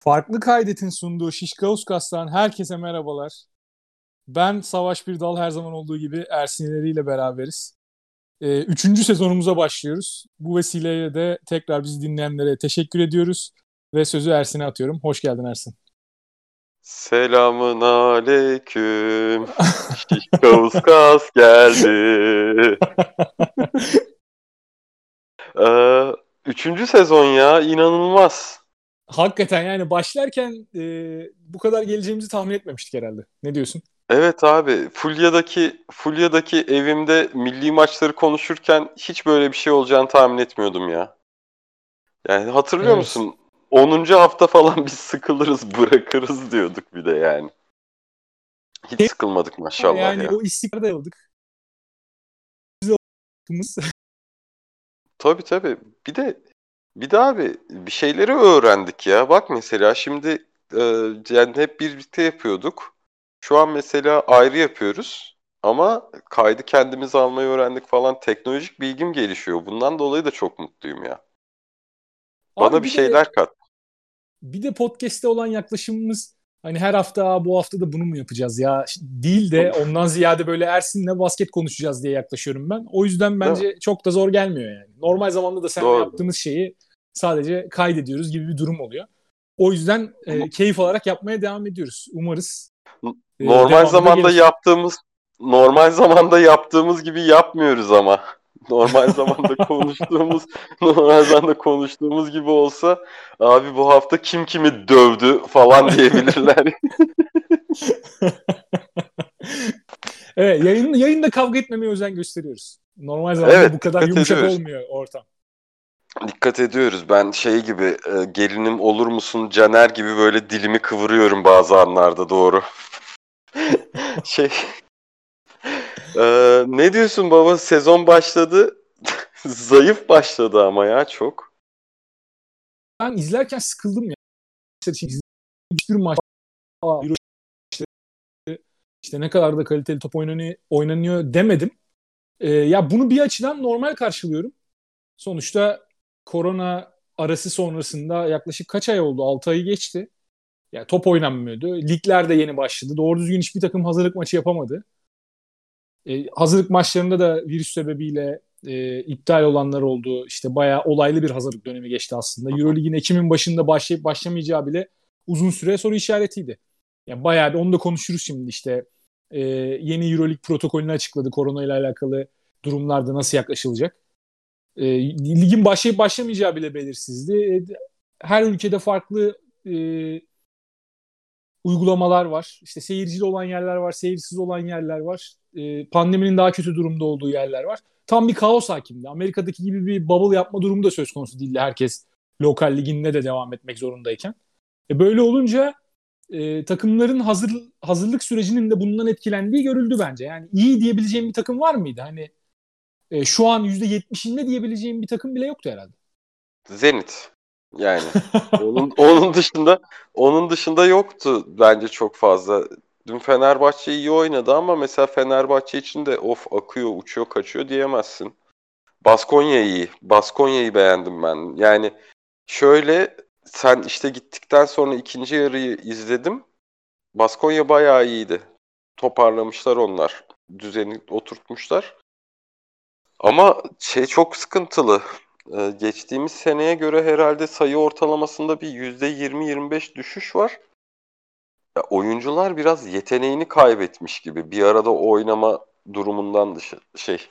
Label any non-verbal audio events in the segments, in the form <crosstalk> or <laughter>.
Farklı Kaydet'in sunduğu Şişkavuskas'tan herkese merhabalar. Ben Savaş Bir Dal her zaman olduğu gibi Ersinleriyle beraberiz. Ee, üçüncü sezonumuza başlıyoruz. Bu vesileyle de tekrar bizi dinleyenlere teşekkür ediyoruz. Ve sözü Ersin'e atıyorum. Hoş geldin Ersin. Selamın aleyküm. Şişkavuskas geldi. <laughs> ee, üçüncü sezon ya inanılmaz. Hakikaten yani başlarken e, bu kadar geleceğimizi tahmin etmemiştik herhalde. Ne diyorsun? Evet abi Fulya'daki Fulya'daki evimde milli maçları konuşurken hiç böyle bir şey olacağını tahmin etmiyordum ya. Yani hatırlıyor Evet. musun? 10. hafta falan <laughs> biz sıkılırız bırakırız diyorduk bir de yani. Hiç sıkılmadık maşallah yani ya. o istikrarda yıldık. Biz de Tabii tabii. Bir de bir de abi bir şeyleri öğrendik ya. Bak mesela şimdi e, yani hep birlikte yapıyorduk. Şu an mesela ayrı yapıyoruz. Ama kaydı kendimiz almayı öğrendik falan. Teknolojik bilgim gelişiyor. Bundan dolayı da çok mutluyum ya. Bana Abi bir de- şeyler kat. bir de podcast'te olan yaklaşımımız hani her hafta "Aa, bu hafta da bunu mu yapacağız ya değil de ondan ziyade böyle Ersin'le basket konuşacağız diye yaklaşıyorum ben. O yüzden bence çok da zor gelmiyor yani. Normal zamanda da Doğru. yaptığımız şeyi sadece kaydediyoruz gibi bir durum oluyor. O yüzden e, keyif alarak yapmaya devam ediyoruz. Umarız. e, Normal zamanda gelir. yaptığımız normal zamanda yaptığımız gibi yapmıyoruz ama. <laughs> Normal zamanda <laughs> konuştuğumuz normal zamanda konuştuğumuz gibi olsa abi bu hafta kim kimi dövdü falan <laughs> diyebilirler. evet yayın, yayında kavga etmemeye özen gösteriyoruz. Normal zamanda Evet, bu kadar yumuşak ediyoruz. olmuyor ortam. Dikkat ediyoruz. Ben şey gibi e, gelinim olur musun Caner gibi böyle dilimi kıvırıyorum bazı anlarda doğru. <laughs> şey E, ne diyorsun baba sezon başladı. <laughs> Zayıf başladı ama ya çok. ben izlerken sıkıldım ya. İşte şimdi bir sürü maç işte, ne kadar da kaliteli top oynanıyor, oynanıyor demedim. Ee, ya bunu bir açıdan normal karşılıyorum. Sonuçta korona arası sonrasında yaklaşık kaç ay oldu? 6 ayı geçti. Ya top oynanmıyordu. Ligler de yeni başladı. Doğru düzgün hiçbir takım hazırlık maçı yapamadı. Ee, hazırlık maçlarında da virüs sebebiyle e, iptal olanlar oldu. İşte bayağı olaylı bir hazırlık dönemi geçti aslında. Eurolig'in Ekim'in başında başlayıp başlamayacağı bile uzun süre soru işaretiydi. Yani bayağı bir onu da konuşuruz şimdi işte. E, yeni Euroleague protokolünü açıkladı. Korona ile alakalı durumlarda nasıl yaklaşılacak. E, ligin başlayıp başlamayacağı bile belirsizdi. E, her ülkede farklı e, uygulamalar var. İşte seyircili olan yerler var, seyirsiz olan yerler var. E, pandeminin daha kötü durumda olduğu yerler var. Tam bir kaos hakimdi. Amerika'daki gibi bir bubble yapma durumu da söz konusu değildi. Herkes lokal liginde de devam etmek zorundayken. E, böyle olunca e, takımların hazır hazırlık sürecinin de bundan etkilendiği görüldü bence. Yani iyi diyebileceğim bir takım var mıydı? Hani e, şu an %70'inde diyebileceğim bir takım bile yoktu herhalde. Zenit. Yani <laughs> onun, onun dışında onun dışında yoktu bence çok fazla. Dün Fenerbahçe iyi oynadı ama mesela Fenerbahçe için de of akıyor, uçuyor, kaçıyor diyemezsin. Baskonya iyi. Baskonya'yı beğendim ben. Yani şöyle sen işte gittikten sonra ikinci yarıyı izledim. Baskonya bayağı iyiydi. Toparlamışlar onlar. Düzeni oturtmuşlar. Ama şey çok sıkıntılı. Ee, geçtiğimiz seneye göre herhalde sayı ortalamasında bir %20-25 düşüş var. Ya oyuncular biraz yeteneğini kaybetmiş gibi. Bir arada oynama durumundan dışı şey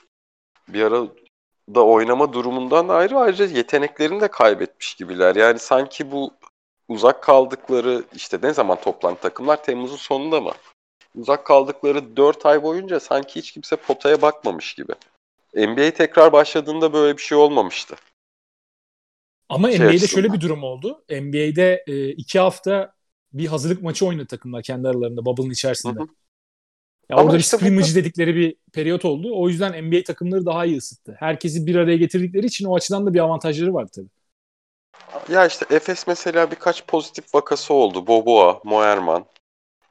bir arada oynama durumundan ayrı ayrıca yeteneklerini de kaybetmiş gibiler. Yani sanki bu uzak kaldıkları işte ne zaman toplandı takımlar Temmuz'un sonunda mı? Uzak kaldıkları 4 ay boyunca sanki hiç kimse potaya bakmamış gibi. NBA tekrar başladığında böyle bir şey olmamıştı. Ama Şey NBA'de açısından. şöyle bir durum oldu. NBA'de e, iki hafta bir hazırlık maçı oynadı takımlar kendi aralarında bubble'ın içerisinde. Hı hı. Ya Ama orada işte bir bu- scrimmage dedikleri bir periyot oldu. O yüzden NBA takımları daha iyi ısıttı. Herkesi bir araya getirdikleri için o açıdan da bir avantajları var tabii. Ya işte Efes mesela birkaç pozitif vakası oldu. Boboa, Moerman.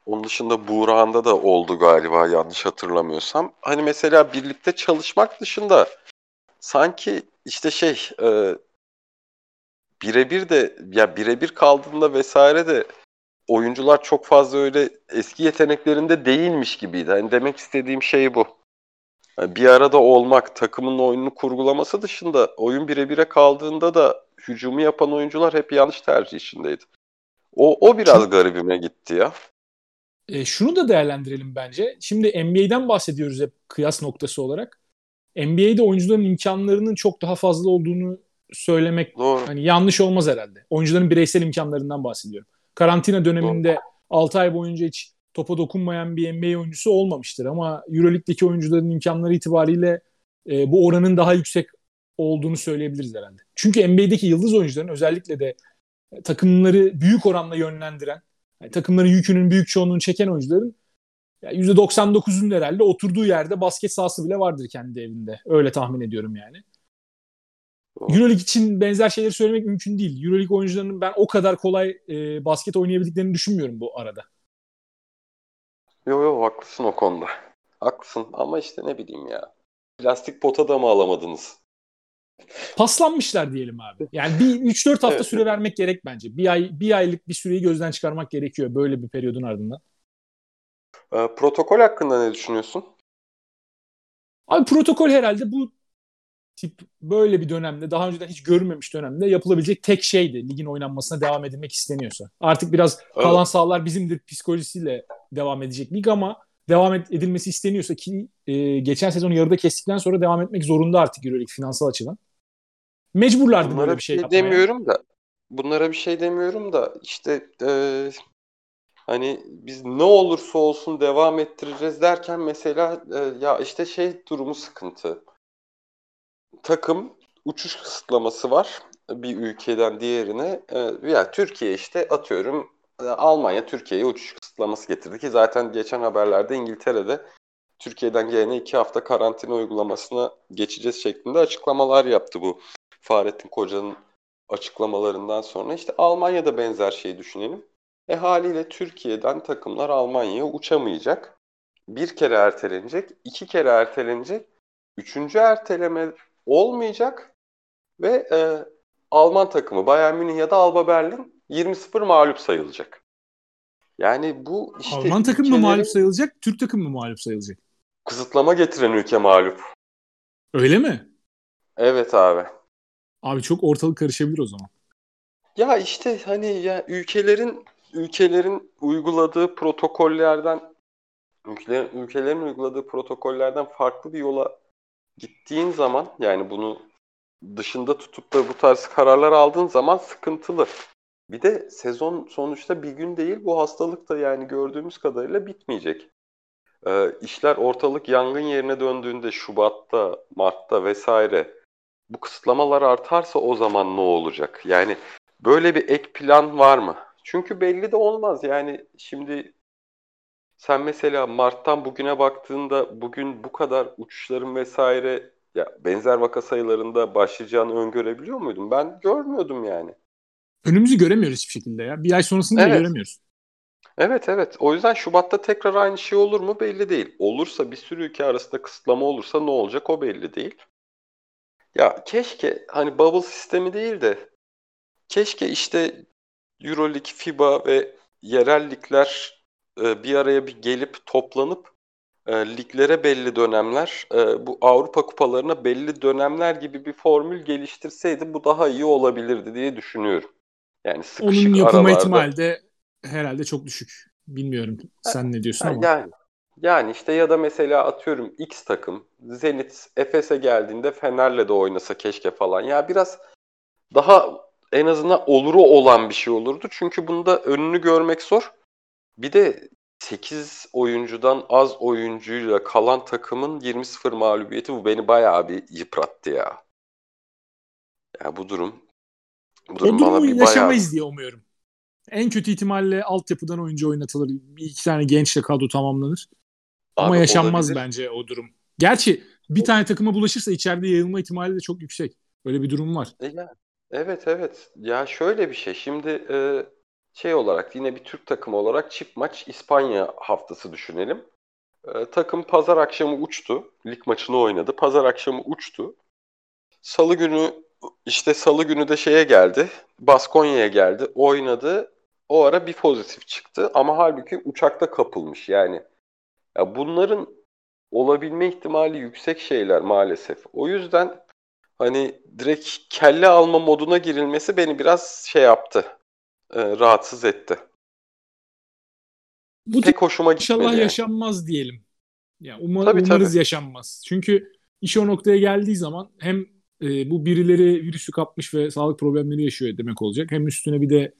Onun dışında Buğra'nda da oldu galiba yanlış hatırlamıyorsam. Hani mesela birlikte çalışmak dışında sanki işte şey e, birebir de ya birebir kaldığında vesaire de oyuncular çok fazla öyle eski yeteneklerinde değilmiş gibiydi. Hani demek istediğim şey bu. Yani bir arada olmak, takımın oyununu kurgulaması dışında oyun birebire kaldığında da hücumu yapan oyuncular hep yanlış tercih içindeydi. O, o biraz garibime gitti ya. E, şunu da değerlendirelim bence. Şimdi NBA'den bahsediyoruz hep kıyas noktası olarak. NBA'de oyuncuların imkanlarının çok daha fazla olduğunu söylemek Doğru. hani yanlış olmaz herhalde. Oyuncuların bireysel imkanlarından bahsediyorum. Karantina döneminde Doğru. 6 ay boyunca hiç topa dokunmayan bir NBA oyuncusu olmamıştır ama EuroLeague'deki oyuncuların imkanları itibariyle e, bu oranın daha yüksek olduğunu söyleyebiliriz herhalde. Çünkü NBA'deki yıldız oyuncuların özellikle de takımları büyük oranla yönlendiren, yani takımların yükünün büyük çoğunluğunu çeken oyuncuların yani %99'un herhalde oturduğu yerde basket sahası bile vardır kendi evinde. Öyle tahmin ediyorum yani. Euroleague için benzer şeyleri söylemek mümkün değil. Euroleague oyuncularının ben o kadar kolay e, basket oynayabildiklerini düşünmüyorum bu arada. Yo yo haklısın o konuda. Haklısın ama işte ne bileyim ya. Plastik pota da mı alamadınız? Paslanmışlar diyelim abi. Yani bir 3-4 hafta evet. süre vermek gerek bence. Bir ay bir aylık bir süreyi gözden çıkarmak gerekiyor böyle bir periyodun ardından. E, protokol hakkında ne düşünüyorsun? Abi protokol herhalde bu tip böyle bir dönemde daha önceden hiç görülmemiş dönemde yapılabilecek tek şeydi ligin oynanmasına devam edilmek isteniyorsa. Artık biraz evet. kalan sahalar bizimdir psikolojisiyle devam edecek lig ama devam edilmesi isteniyorsa ki e, geçen sezon yarıda kestikten sonra devam etmek zorunda artık Euroleague finansal açıdan. Mecburlardı bunlara böyle bir şey, şey yapmaya. demiyorum da bunlara bir şey demiyorum da işte e, hani biz ne olursa olsun devam ettireceğiz derken mesela e, ya işte şey durumu sıkıntı. Takım uçuş kısıtlaması var bir ülkeden diğerine. E, ya Türkiye işte atıyorum e, Almanya Türkiye'ye uçuş kısıtlaması getirdi ki zaten geçen haberlerde İngiltere'de Türkiye'den gelene iki hafta karantina uygulamasına geçeceğiz şeklinde açıklamalar yaptı bu Fahrettin Koca'nın açıklamalarından sonra. işte Almanya'da benzer şeyi düşünelim. E haliyle Türkiye'den takımlar Almanya'ya uçamayacak. Bir kere ertelenecek, iki kere ertelenecek. Üçüncü erteleme olmayacak ve e, Alman takımı Bayern Münih ya da Alba Berlin 20-0 mağlup sayılacak. Yani bu işte Alman takım mı mağlup sayılacak, Türk takım mı mağlup sayılacak? Kısıtlama getiren ülke mağlup. Öyle mi? Evet abi. Abi çok ortalık karışabilir o zaman. Ya işte hani ya ülkelerin ülkelerin uyguladığı protokollerden ülkelerin, ülkelerin uyguladığı protokollerden farklı bir yola gittiğin zaman yani bunu dışında tutup da bu tarz kararlar aldığın zaman sıkıntılı. Bir de sezon sonuçta bir gün değil bu hastalık da yani gördüğümüz kadarıyla bitmeyecek. Ee, işler ortalık yangın yerine döndüğünde Şubat'ta, Mart'ta vesaire bu kısıtlamalar artarsa o zaman ne olacak? Yani böyle bir ek plan var mı? Çünkü belli de olmaz. Yani şimdi sen mesela Mart'tan bugüne baktığında bugün bu kadar uçuşların vesaire ya benzer vaka sayılarında başlayacağını öngörebiliyor muydun? Ben görmüyordum yani. Önümüzü göremiyoruz hiçbir şekilde ya. Bir ay sonrasını evet. göremiyoruz. Evet evet. O yüzden Şubat'ta tekrar aynı şey olur mu belli değil. Olursa bir sürü ülke arasında kısıtlama olursa ne olacak o belli değil. Ya keşke hani bubble sistemi değil de keşke işte Euroleague, FIBA ve yerel ligler e, bir araya bir gelip toplanıp e, liglere belli dönemler, e, bu Avrupa kupalarına belli dönemler gibi bir formül geliştirseydi bu daha iyi olabilirdi diye düşünüyorum. Yani sıkışık Onun yapılma aralarda... ihtimali de herhalde çok düşük. Bilmiyorum sen ne diyorsun ama. Yani yani işte ya da mesela atıyorum X takım Zenit Efes'e geldiğinde Fener'le de oynasa keşke falan. Ya biraz daha en azından oluru olan bir şey olurdu. Çünkü bunda önünü görmek zor. Bir de 8 oyuncudan az oyuncuyla kalan takımın 20-0 mağlubiyeti bu beni bayağı bir yıprattı ya. Ya bu durum bu durum o durumu bana bir yaşamayız bayağı... diye umuyorum. En kötü ihtimalle altyapıdan oyuncu oynatılır. Bir iki tane gençle kadro tamamlanır. Ama Abi, yaşanmaz olabilir. bence o durum. Gerçi bir tane takıma bulaşırsa içeride yayılma ihtimali de çok yüksek. Öyle bir durum var. E evet evet. Ya şöyle bir şey. Şimdi e, şey olarak yine bir Türk takımı olarak çift maç İspanya haftası düşünelim. E, takım pazar akşamı uçtu. Lig maçını oynadı. Pazar akşamı uçtu. Salı günü işte salı günü de şeye geldi. Baskonya'ya geldi. Oynadı. O ara bir pozitif çıktı. Ama halbuki uçakta kapılmış. Yani ya bunların olabilme ihtimali yüksek şeyler maalesef. O yüzden hani direkt kelle alma moduna girilmesi beni biraz şey yaptı. E, rahatsız etti. Bu Pek hoşuma gitmedi. İnşallah yani. yaşanmaz diyelim. Ya umar, Tabii, umarız tabii. yaşanmaz. Çünkü iş o noktaya geldiği zaman hem e, bu birileri virüsü kapmış ve sağlık problemleri yaşıyor demek olacak. Hem üstüne bir de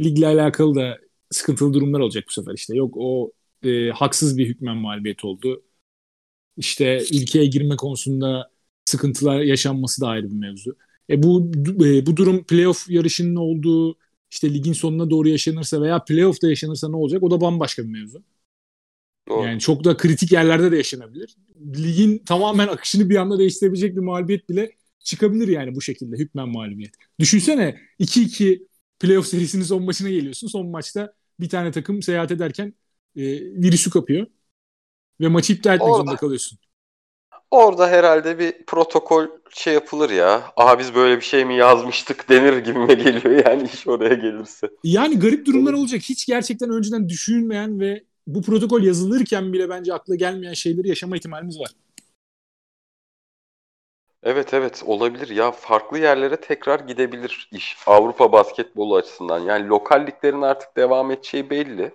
ligle alakalı da sıkıntılı durumlar olacak bu sefer işte. Yok o e, haksız bir hükmen mağlubiyet oldu. İşte ülkeye girme konusunda sıkıntılar yaşanması da ayrı bir mevzu. E bu e, bu durum playoff yarışının olduğu işte ligin sonuna doğru yaşanırsa veya playoff'ta yaşanırsa ne olacak? O da bambaşka bir mevzu. Doğru. Yani çok da kritik yerlerde de yaşanabilir. Ligin tamamen akışını bir anda değiştirebilecek bir mağlubiyet bile çıkabilir yani bu şekilde hükmen mağlubiyet. Düşünsene 2-2 playoff serisinin son maçına geliyorsun. Son maçta bir tane takım seyahat ederken e, virüsü kapıyor ve maçı iptal etmek Orada- zorunda kalıyorsun. Orada herhalde bir protokol şey yapılır ya. Aha biz böyle bir şey mi yazmıştık denir gibime geliyor <laughs> yani iş oraya gelirse. Yani garip durumlar olacak. Hiç gerçekten önceden düşünülmeyen ve bu protokol yazılırken bile bence akla gelmeyen şeyleri yaşama ihtimalimiz var. Evet evet olabilir ya farklı yerlere tekrar gidebilir iş Avrupa basketbolu açısından. Yani lokal liglerin artık devam edeceği belli.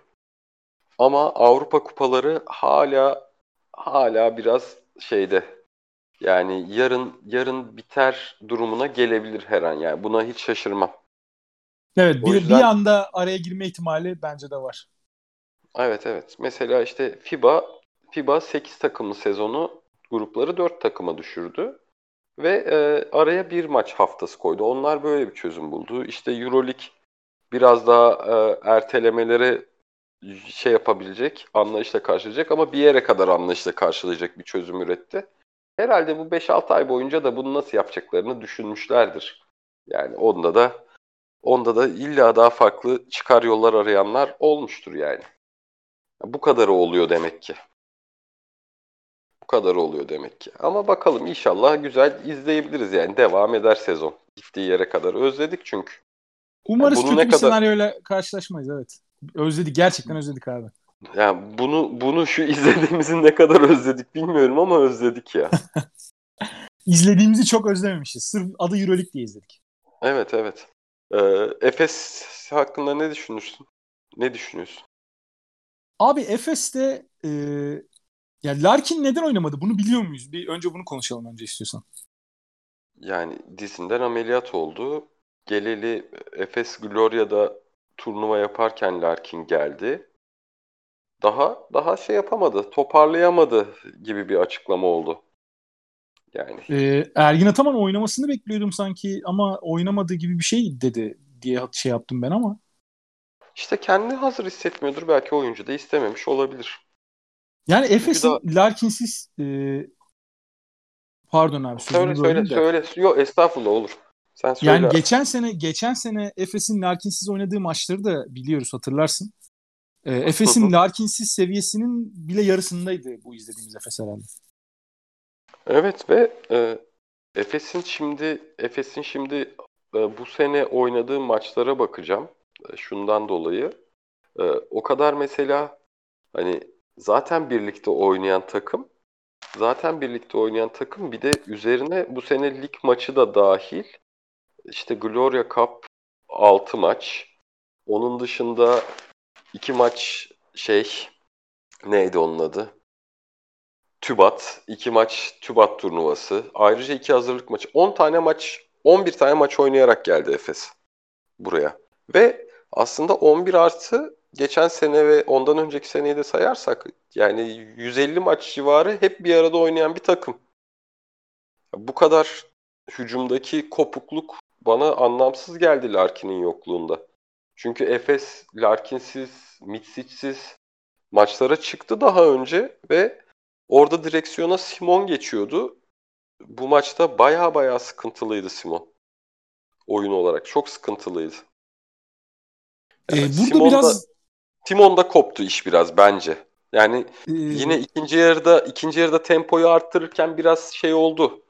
Ama Avrupa kupaları hala hala biraz şeyde. Yani yarın yarın biter durumuna gelebilir her an yani buna hiç şaşırmam. Evet O bir, yüzden- bir anda araya girme ihtimali bence de var. Evet evet. Mesela işte FIBA FIBA 8 takımlı sezonu grupları 4 takıma düşürdü. Ve e, araya bir maç haftası koydu. Onlar böyle bir çözüm buldu. İşte EuroLeague biraz daha e, ertelemeleri şey yapabilecek, anlayışla karşılayacak ama bir yere kadar anlayışla karşılayacak bir çözüm üretti. Herhalde bu 5-6 ay boyunca da bunu nasıl yapacaklarını düşünmüşlerdir. Yani onda da onda da illa daha farklı çıkar yollar arayanlar olmuştur yani. Bu kadarı oluyor demek ki. Bu kadar oluyor demek ki. Ama bakalım inşallah güzel izleyebiliriz yani. Devam eder sezon. Gittiği yere kadar özledik çünkü. Umarız bunu kötü ne bir kadar- senaryoyla karşılaşmayız evet. Özledik gerçekten özledik abi. Yani bunu bunu şu izlediğimizi ne kadar özledik bilmiyorum ama özledik ya. <laughs> İzlediğimizi çok özlememişiz. Sırf adı Euroleague diye izledik. Evet evet. Ee, Efes hakkında ne düşünürsün? Ne düşünüyorsun? Abi Efes'te e, ya Larkin neden oynamadı? Bunu biliyor muyuz? Bir önce bunu konuşalım önce istiyorsan. Yani dizinden ameliyat oldu. Geleli Efes Gloria'da turnuva yaparken Larkin geldi. Daha daha şey yapamadı, toparlayamadı gibi bir açıklama oldu. Yani E, Ergin Ataman oynamasını bekliyordum sanki ama oynamadığı gibi bir şey dedi diye şey yaptım ben ama. işte kendini hazır hissetmiyordur. Belki oyuncu da istememiş olabilir. Yani Efes'in daha- Larkin'siz e, pardon abi Söyle söyle de. söyle. Yok estağfurullah olur. Sen söyle. Yani geçen sene geçen sene Efes'in Larkin'siz oynadığı maçları da biliyoruz hatırlarsın. Hı Efes'in. Larkin'siz seviyesinin bile yarısındaydı bu izlediğimiz Efes herhalde. Evet ve e, Efes'in şimdi Efes'in şimdi e, bu sene oynadığı maçlara bakacağım. E, şundan dolayı e, o kadar mesela hani zaten birlikte oynayan takım zaten birlikte oynayan takım bir de üzerine bu sene lig maçı da dahil işte Gloria Cup 6 maç. Onun dışında iki maç şey neydi onun adı? TÜBAT. iki maç TÜBAT turnuvası. Ayrıca iki hazırlık maçı. 10 tane maç, 11 tane maç oynayarak geldi Efes buraya. Ve aslında 11 artı geçen sene ve ondan önceki seneyi de sayarsak yani 150 maç civarı hep bir arada oynayan bir takım. Bu kadar hücumdaki kopukluk bana anlamsız geldi Larkin'in yokluğunda. Çünkü Efes Larkin'siz, Mitsic'siz maçlara çıktı daha önce ve orada direksiyona Simon geçiyordu. Bu maçta baya baya sıkıntılıydı Simon. Oyun olarak çok sıkıntılıydı. Ee, Yani burada Simon'da- biraz Simon'da koptu iş biraz bence. Yani e, yine ikinci yarıda ikinci yarıda tempoyu arttırırken biraz şey oldu.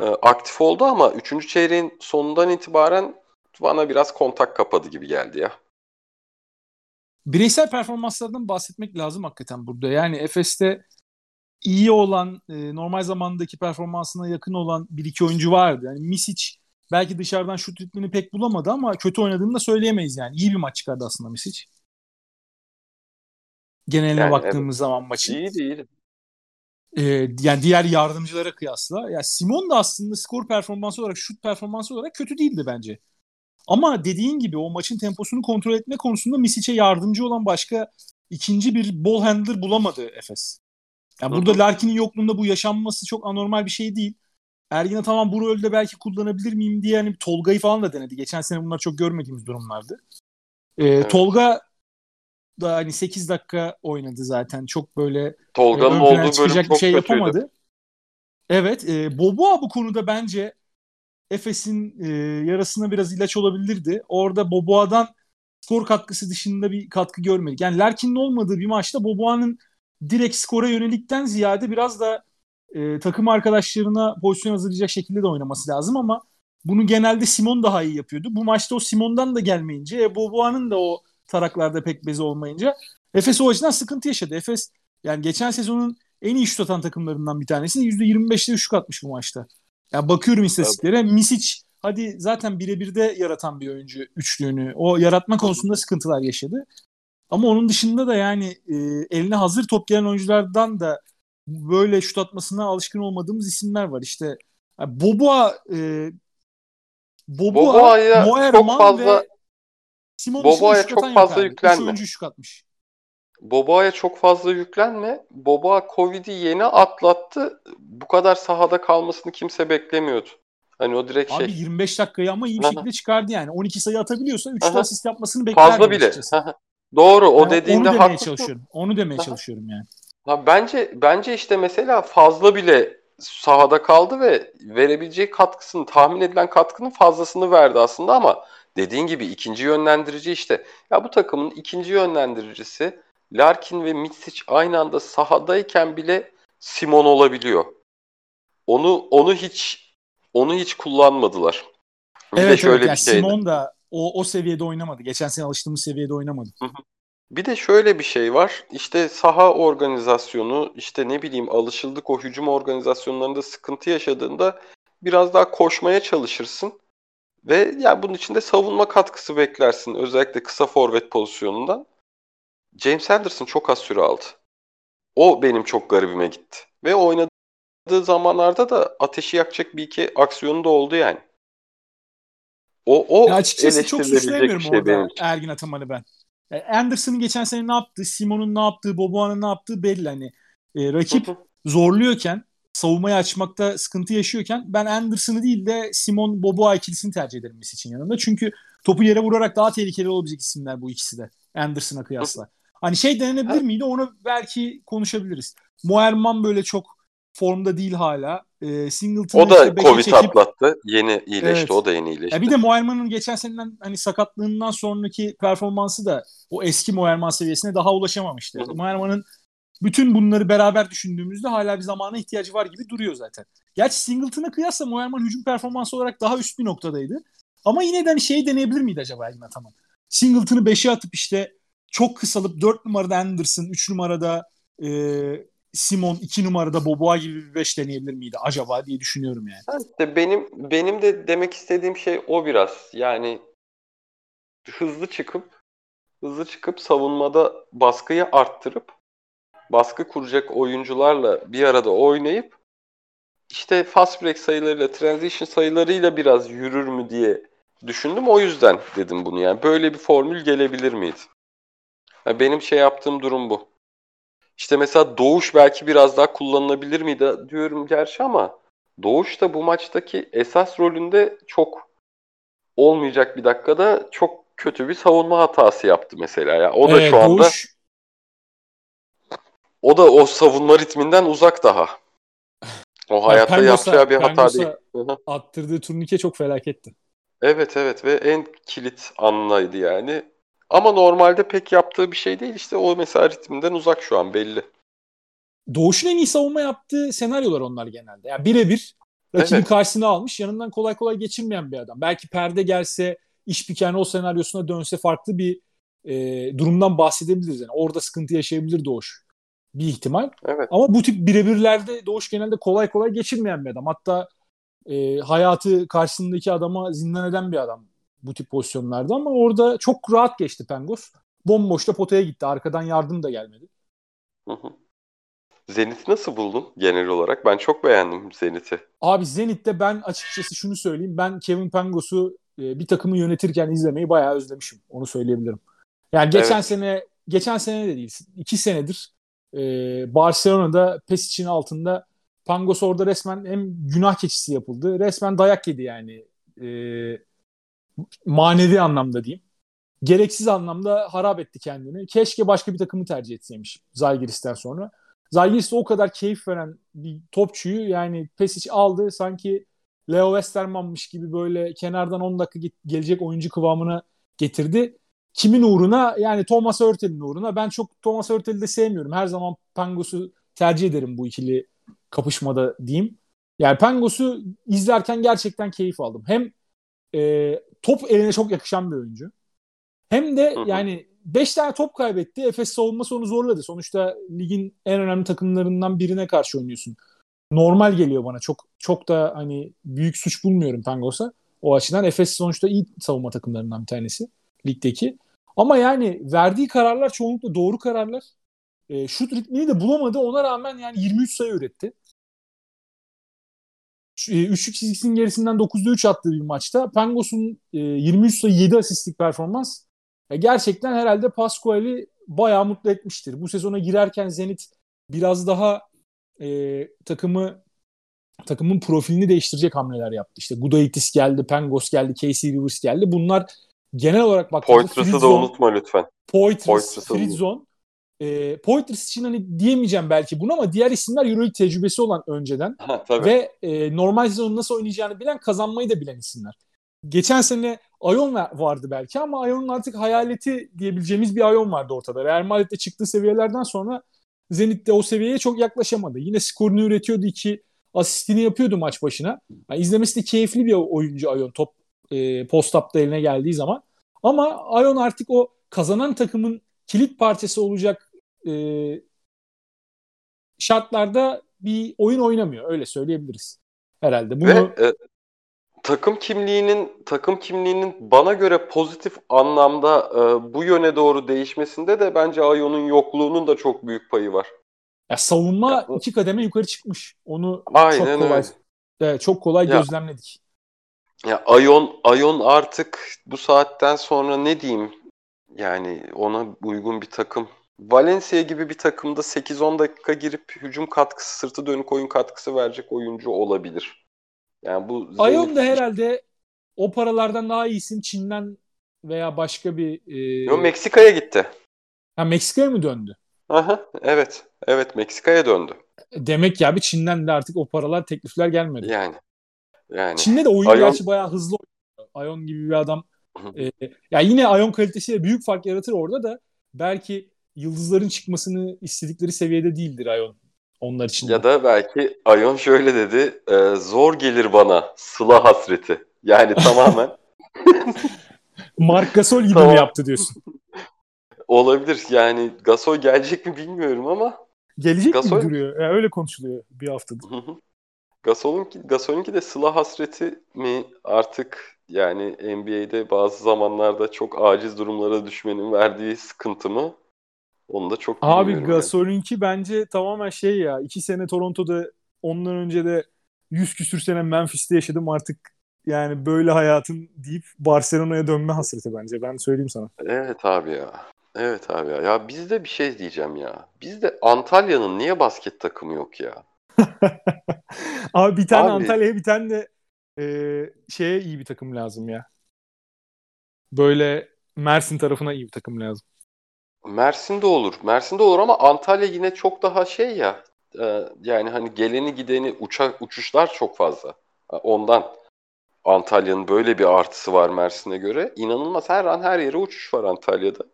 E, aktif oldu ama 3. çeyreğin sonundan itibaren bana biraz kontak kapadı gibi geldi ya. Bireysel performanslardan bahsetmek lazım hakikaten burada. Yani Efes'te iyi olan, e, normal zamandaki performansına yakın olan bir iki oyuncu vardı. Yani Misic belki dışarıdan şut ritmini pek bulamadı ama kötü oynadığını da söyleyemeyiz yani. İyi bir maç çıkardı aslında Misic. Geneline Yani baktığımız evet. zaman maçın. İyiydi iyiydi. Ee, yani diğer yardımcılara kıyasla. Ya Simon da aslında skor performansı olarak, şut performansı olarak kötü değildi bence. Ama dediğin gibi o maçın temposunu kontrol etme konusunda Misic'e yardımcı olan başka ikinci bir ball handler bulamadı Efes. Yani burada. Larkin'in yokluğunda bu yaşanması çok anormal bir şey değil. Ergin tamam bu rolde belki kullanabilir miyim diye hani Tolga'yı falan da denedi. Geçen sene bunlar çok görmediğimiz durumlardı. Ee, Evet. Tolga da hani 8 dakika oynadı zaten. Çok böyle Tolga'nın ön plana olduğu bölüm çok bir şey kötüydü. yapamadı. Evet, e, Boboa bu konuda bence Efes'in e, yarasına biraz ilaç olabilirdi. Orada Boboa'dan skor katkısı dışında bir katkı görmedik. Yani Larkin'in olmadığı bir maçta Boboa'nın direkt skora yönelikten ziyade biraz da e, takım arkadaşlarına pozisyon hazırlayacak şekilde de oynaması lazım ama bunu genelde Simon daha iyi yapıyordu. Bu maçta o Simon'dan da gelmeyince, e, Boboa'nın da o taraklarda pek bezi olmayınca Efes o açıdan sıkıntı yaşadı. Efes yani geçen sezonun en iyi şut atan takımlarından bir tanesi. %25'te şut atmış bu maçta. Ya bakıyorum istatistiklere. Misic hadi zaten birebir de yaratan bir oyuncu üçlüğünü. O yaratma konusunda sıkıntılar yaşadı. Ama onun dışında da yani e, eline hazır top gelen oyunculardan da böyle şut atmasına alışkın olmadığımız isimler var. İşte yani Boboa e, Boboa, Boboa'ya Moerman çok fazla ve Simon Boboa'ya çok fazla abi. Yüklenme. oyuncu şut atmış. Boboa'ya çok fazla yüklenme. Boboa Covid'i yeni atlattı. Bu kadar sahada kalmasını kimse beklemiyordu. Hani o direkt Abi şey 25 dakikayı ama iyi bir Aha. şekilde çıkardı yani. 12 sayı atabiliyorsa 3 Aha. asist yapmasını beklerdim fazla bile. Doğru o Yani dediğinde onu demeye haklısın. çalışıyorum. Onu demeye Aha. çalışıyorum yani. Ha, bence bence işte mesela fazla bile sahada kaldı ve verebileceği katkısını tahmin edilen katkının fazlasını verdi aslında ama dediğin gibi ikinci yönlendirici işte ya bu takımın ikinci yönlendiricisi Larkin ve Mitsic aynı anda sahadayken bile Simon olabiliyor. Onu onu hiç onu hiç kullanmadılar. Bir de evet şöyle evet bir yani şeydi. Simon da o, o seviyede oynamadı. Geçen sene alıştığımız seviyede oynamadı. Bir de şöyle bir şey var. İşte saha organizasyonu, işte ne bileyim alışıldık o hücum organizasyonlarında sıkıntı yaşadığında biraz daha koşmaya çalışırsın. Ve ya bunun için de savunma katkısı beklersin. Özellikle kısa forvet pozisyonundan. James Anderson çok az süre aldı. O benim çok garibime gitti. Ve oynadığı zamanlarda da ateşi yakacak bir iki aksiyonu da oldu yani. O, o Ya açıkçası çok suçlayamıyorum şey orada benim. Ergin Ataman'ı ben. Yani Anderson'ın geçen sene ne yaptığı, Simon'un ne yaptığı, Boboa'nın ne yaptığı belli. Hani e, rakip zorluyorken, savunmayı açmakta sıkıntı yaşıyorken ben Anderson'ı değil de Simon Boboa ikilisini tercih ederim Messi için yanında. Çünkü topu yere vurarak daha tehlikeli olabilecek isimler bu ikisi de. Anderson'a kıyasla. Hani şey denenebilir miydi onu belki konuşabiliriz. Moerman böyle çok formda değil hala. E, Singleton'ı O da işte Covid çekip- atlattı. Yeni iyileşti. Evet. O da yeni iyileşti. ya bir de Moerman'ın geçen seneden hani sakatlığından sonraki performansı da o eski Moerman seviyesine daha ulaşamamıştı. Moerman'ın bütün bunları beraber düşündüğümüzde hala bir zamana ihtiyacı var gibi duruyor zaten. Gerçi Singleton'a kıyasla Moerman hücum performansı olarak daha üst bir noktadaydı. Ama yine de hani şey deneyebilir miydi acaba Ergin Ataman? Singleton'ı 5'e atıp işte çok kısalıp 4 numarada Anderson, 3 numarada e, Simon, 2 numarada Boboa gibi bir 5 deneyebilir miydi acaba diye düşünüyorum yani. İşte benim benim de demek istediğim şey o biraz. Yani hızlı çıkıp hızlı çıkıp savunmada baskıyı arttırıp baskı kuracak oyuncularla bir arada oynayıp işte fast break sayılarıyla, transition sayılarıyla biraz yürür mü diye düşündüm. O yüzden dedim bunu yani. Böyle bir formül gelebilir miydi? Ha, benim şey yaptığım durum bu. İşte mesela Doğuş belki biraz daha kullanılabilir miydi diyorum gerçi ama Doğuş da bu maçtaki esas rolünde çok olmayacak bir dakikada çok kötü bir savunma hatası yaptı mesela ya. O da Evet, şu anda Doğuş- o da o savunma ritminden uzak daha. O hayatta yapacağı bir hata değil. Attırdığı turnike çok felaketti. Evet evet ve en kilit anlaydı yani. Ama normalde pek yaptığı bir şey değil işte o mesela ritminden uzak şu an belli. Doğuş'un en iyi savunma yaptığı senaryolar onlar genelde. Yani birebir Rakibi Evet. karşısına almış. Yanından kolay kolay geçirmeyen bir adam. Belki perde gelse, iş piken o senaryosuna dönse farklı bir e, durumdan bahsedebiliriz. Yani orada sıkıntı yaşayabilir Doğuş. Bir ihtimal. Evet. Ama bu tip birebirlerde Doğuş genelde kolay kolay geçirmeyen bir adam. Hatta e, hayatı karşısındaki adama zindan eden bir adam bu tip pozisyonlarda ama orada çok rahat geçti Pengos. Bomboşta potaya gitti. Arkadan yardım da gelmedi. Hı hı. Zenit'i nasıl buldun genel olarak? Ben çok beğendim Zenit'i. Abi Zenit'te ben açıkçası şunu söyleyeyim. Ben Kevin Pangos'u e, bir takımı yönetirken izlemeyi bayağı özlemişim. Onu söyleyebilirim. Yani geçen Evet. sene geçen sene de değil. iki senedir e, Barcelona'da Pesic'in altında Pangos orada resmen hem günah keçisi yapıldı. Resmen dayak yedi yani. E, manevi anlamda diyeyim. Gereksiz anlamda harap etti kendini. Keşke başka bir takımı tercih etseymiş Zalgiris'ten sonra. Zalgiris o kadar keyif veren bir topçuyu yani Pesic aldı sanki Leo Westerman'mış gibi böyle kenardan 10 dakika gelecek oyuncu kıvamına getirdi. Kimin uğruna? Yani Thomas Hurtel'in uğruna. Ben çok Thomas Hurtel'i de sevmiyorum. Her zaman Pangos'u tercih ederim bu ikili kapışmada diyeyim. Yani Pangos'u izlerken gerçekten keyif aldım. Hem e, top eline çok yakışan bir oyuncu. Hem de yani 5 tane top kaybetti. Efes savunması onu zorladı. Sonuçta ligin en önemli takımlarından birine karşı oynuyorsun. Normal geliyor bana. Çok çok da hani büyük suç bulmuyorum Pangos'a. O açıdan Efes sonuçta iyi savunma takımlarından bir tanesi ligdeki. Ama yani verdiği kararlar çoğunlukla doğru kararlar. E, şut ritmini de bulamadı. Ona rağmen yani 23 sayı üretti. E, Üçlük çizgisinin gerisinden 9'da 3 attığı bir maçta Pangos'un e, 23 sayı 7 asistlik performans e, gerçekten herhalde Pascual'i bayağı mutlu etmiştir. Bu sezona girerken Zenit biraz daha e, takımı takımın profilini değiştirecek hamleler yaptı. İşte Gudaitis geldi, Pangos geldi, Casey Rivers geldi. Bunlar genel olarak baktığımızda Poitras'ı da unutma lütfen. Poitras, Poitras'ı Fritzone. E, Poitras için hani diyemeyeceğim belki bunu ama diğer isimler Euroleague tecrübesi olan önceden <laughs> Ha, tabii. ve e, normal sezonu nasıl oynayacağını bilen, kazanmayı da bilen isimler. Geçen sene Ayon va- vardı belki ama Ayon'un artık hayaleti diyebileceğimiz bir Ayon vardı ortada. Real Madrid'de çıktığı seviyelerden sonra Zenit'te o seviyeye çok yaklaşamadı. Yine skorunu üretiyordu iki asistini yapıyordu maç başına. Yani izlemesi de keyifli bir oyuncu Ayon top e, post-up'ta eline geldiği zaman. Ama Ayon artık o kazanan takımın kilit parçası olacak e, şartlarda bir oyun oynamıyor. Öyle söyleyebiliriz. Herhalde. Bunu Ve e, takım kimliğinin takım kimliğinin bana göre pozitif anlamda e, bu yöne doğru değişmesinde de bence Ayon'un yokluğunun da çok büyük payı var. ya savunma Ya iki kademe yukarı çıkmış. Onu Aynen çok kolay öyle. evet, çok kolay Ya- gözlemledik. Ya Ayon Ayon artık bu saatten sonra ne diyeyim? Yani ona uygun bir takım. Valencia gibi bir takımda 8-10 dakika girip hücum katkısı, sırtı dönük oyun katkısı verecek oyuncu olabilir. Yani bu Ayon da herhalde o paralardan daha iyisin Çin'den veya başka bir e, Yo, Meksika'ya gitti. ha, Meksika'ya mı döndü? Aha, evet. Evet Meksika'ya döndü. Demek ya bir Çin'den de artık o paralar teklifler gelmedi. Yani. Yani. Çin'de de oyun Ayon- gerçi bayağı hızlı oynuyor. Ayon gibi bir adam. E, ya yine Ayon kalitesiyle büyük fark yaratır orada da belki yıldızların çıkmasını istedikleri seviyede değildir Ayon onlar için. Ya da belki Ayon şöyle dedi. e, zor gelir bana sıla hasreti. Yani <laughs> tamamen Mark Gasol gibi Tamam. mi yaptı diyorsun? <laughs> olabilir. Yani Gasol gelecek mi bilmiyorum ama Gelecek Gasol- gibi duruyor. Ya öyle konuşuluyor bir haftadır. Hı hı. Gasol'unki, Gasol'unki de sıla hasreti mi artık yani NBA'de bazı zamanlarda çok aciz durumlara düşmenin verdiği sıkıntı mı? Onu da çok Abi bilmiyorum yani. Bence tamamen şey ya. iki sene Toronto'da ondan önce de 100 küsür sene Memphis'te yaşadım artık yani böyle hayatın deyip Barcelona'ya dönme hasreti bence. Ben söyleyeyim sana. Evet abi ya. Evet abi ya. Ya bizde bir şey diyeceğim ya. Bizde Antalya'nın niye basket takımı yok ya? <laughs> Abi bir tane Abi- Antalya'ya bir tane de e, şeye iyi bir takım lazım ya. Böyle Mersin tarafına iyi bir takım lazım. Mersin'de olur. Mersin'de olur ama Antalya yine çok daha şey ya. e, yani hani geleni gideni uçak uçuşlar çok fazla. Ha, Ondan Antalya'nın böyle bir artısı var Mersin'e göre. İnanılmaz her an her yere uçuş var Antalya'da.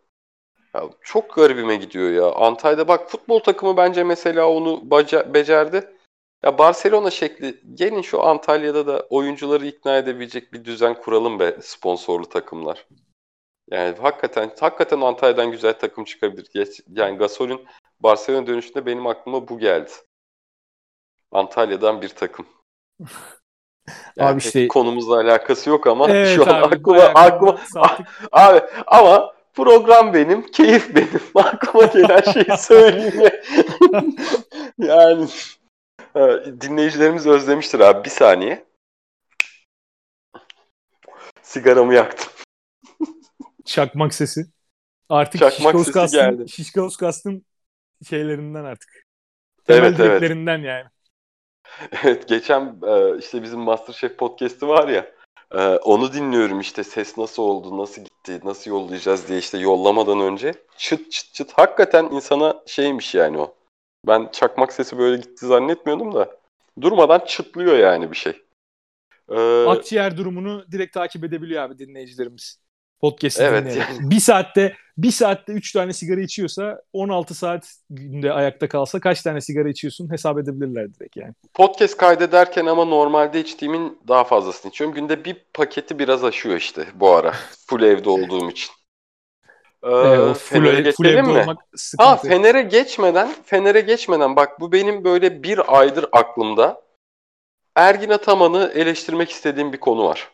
Ya çok garibime gidiyor ya. Antalya'da bak futbol takımı bence mesela onu baca- becerdi. Ya Barcelona şekli gelin şu Antalya'da da oyuncuları ikna edebilecek bir düzen kuralım be sponsorlu takımlar. Yani hakikaten hakikaten Antalya'dan güzel takım çıkabilir. Yani Gasol'ün Barcelona dönüşünde benim aklıma bu geldi. Antalya'dan bir takım. <laughs> Yani abi işte konumuzla alakası yok ama evet, şu an abi, aklıma aklıma <laughs> abi ama program benim, keyif benim. <laughs> aklıma gelen şeyi söyleyeyim. <laughs> yani dinleyicilerimiz özlemiştir abi. Bir saniye. Sigaramı yaktım. Çakmak sesi. Artık Çakmak sesi kastım, geldi. Şişkaus kastım şeylerinden artık. Temel evet, evet. yani. Evet geçen e, işte bizim Masterchef podcast'i var ya e, onu dinliyorum işte ses nasıl oldu, nasıl gitti, nasıl yollayacağız diye işte yollamadan önce çıt çıt çıt hakikaten insana şeymiş yani o. Ben çakmak sesi böyle gitti zannetmiyordum da durmadan çıtlıyor yani bir şey. Ee, Akciğer durumunu direkt takip edebiliyor abi dinleyicilerimiz. Podcast'ı evet. bir saatte bir saatte 3 tane sigara içiyorsa 16 saat günde ayakta kalsa kaç tane sigara içiyorsun hesap edebilirler direkt yani. Podcast kaydederken ama normalde içtiğimin daha fazlasını içiyorum. Günde bir paketi biraz aşıyor işte bu ara. <laughs> Full evde olduğum için. Ee, ee, Fener'e full geçelim mi? Ha Fener'e geçmeden Fener'e geçmeden bak bu benim böyle bir aydır aklımda. Ergin Ataman'ı eleştirmek istediğim bir konu var.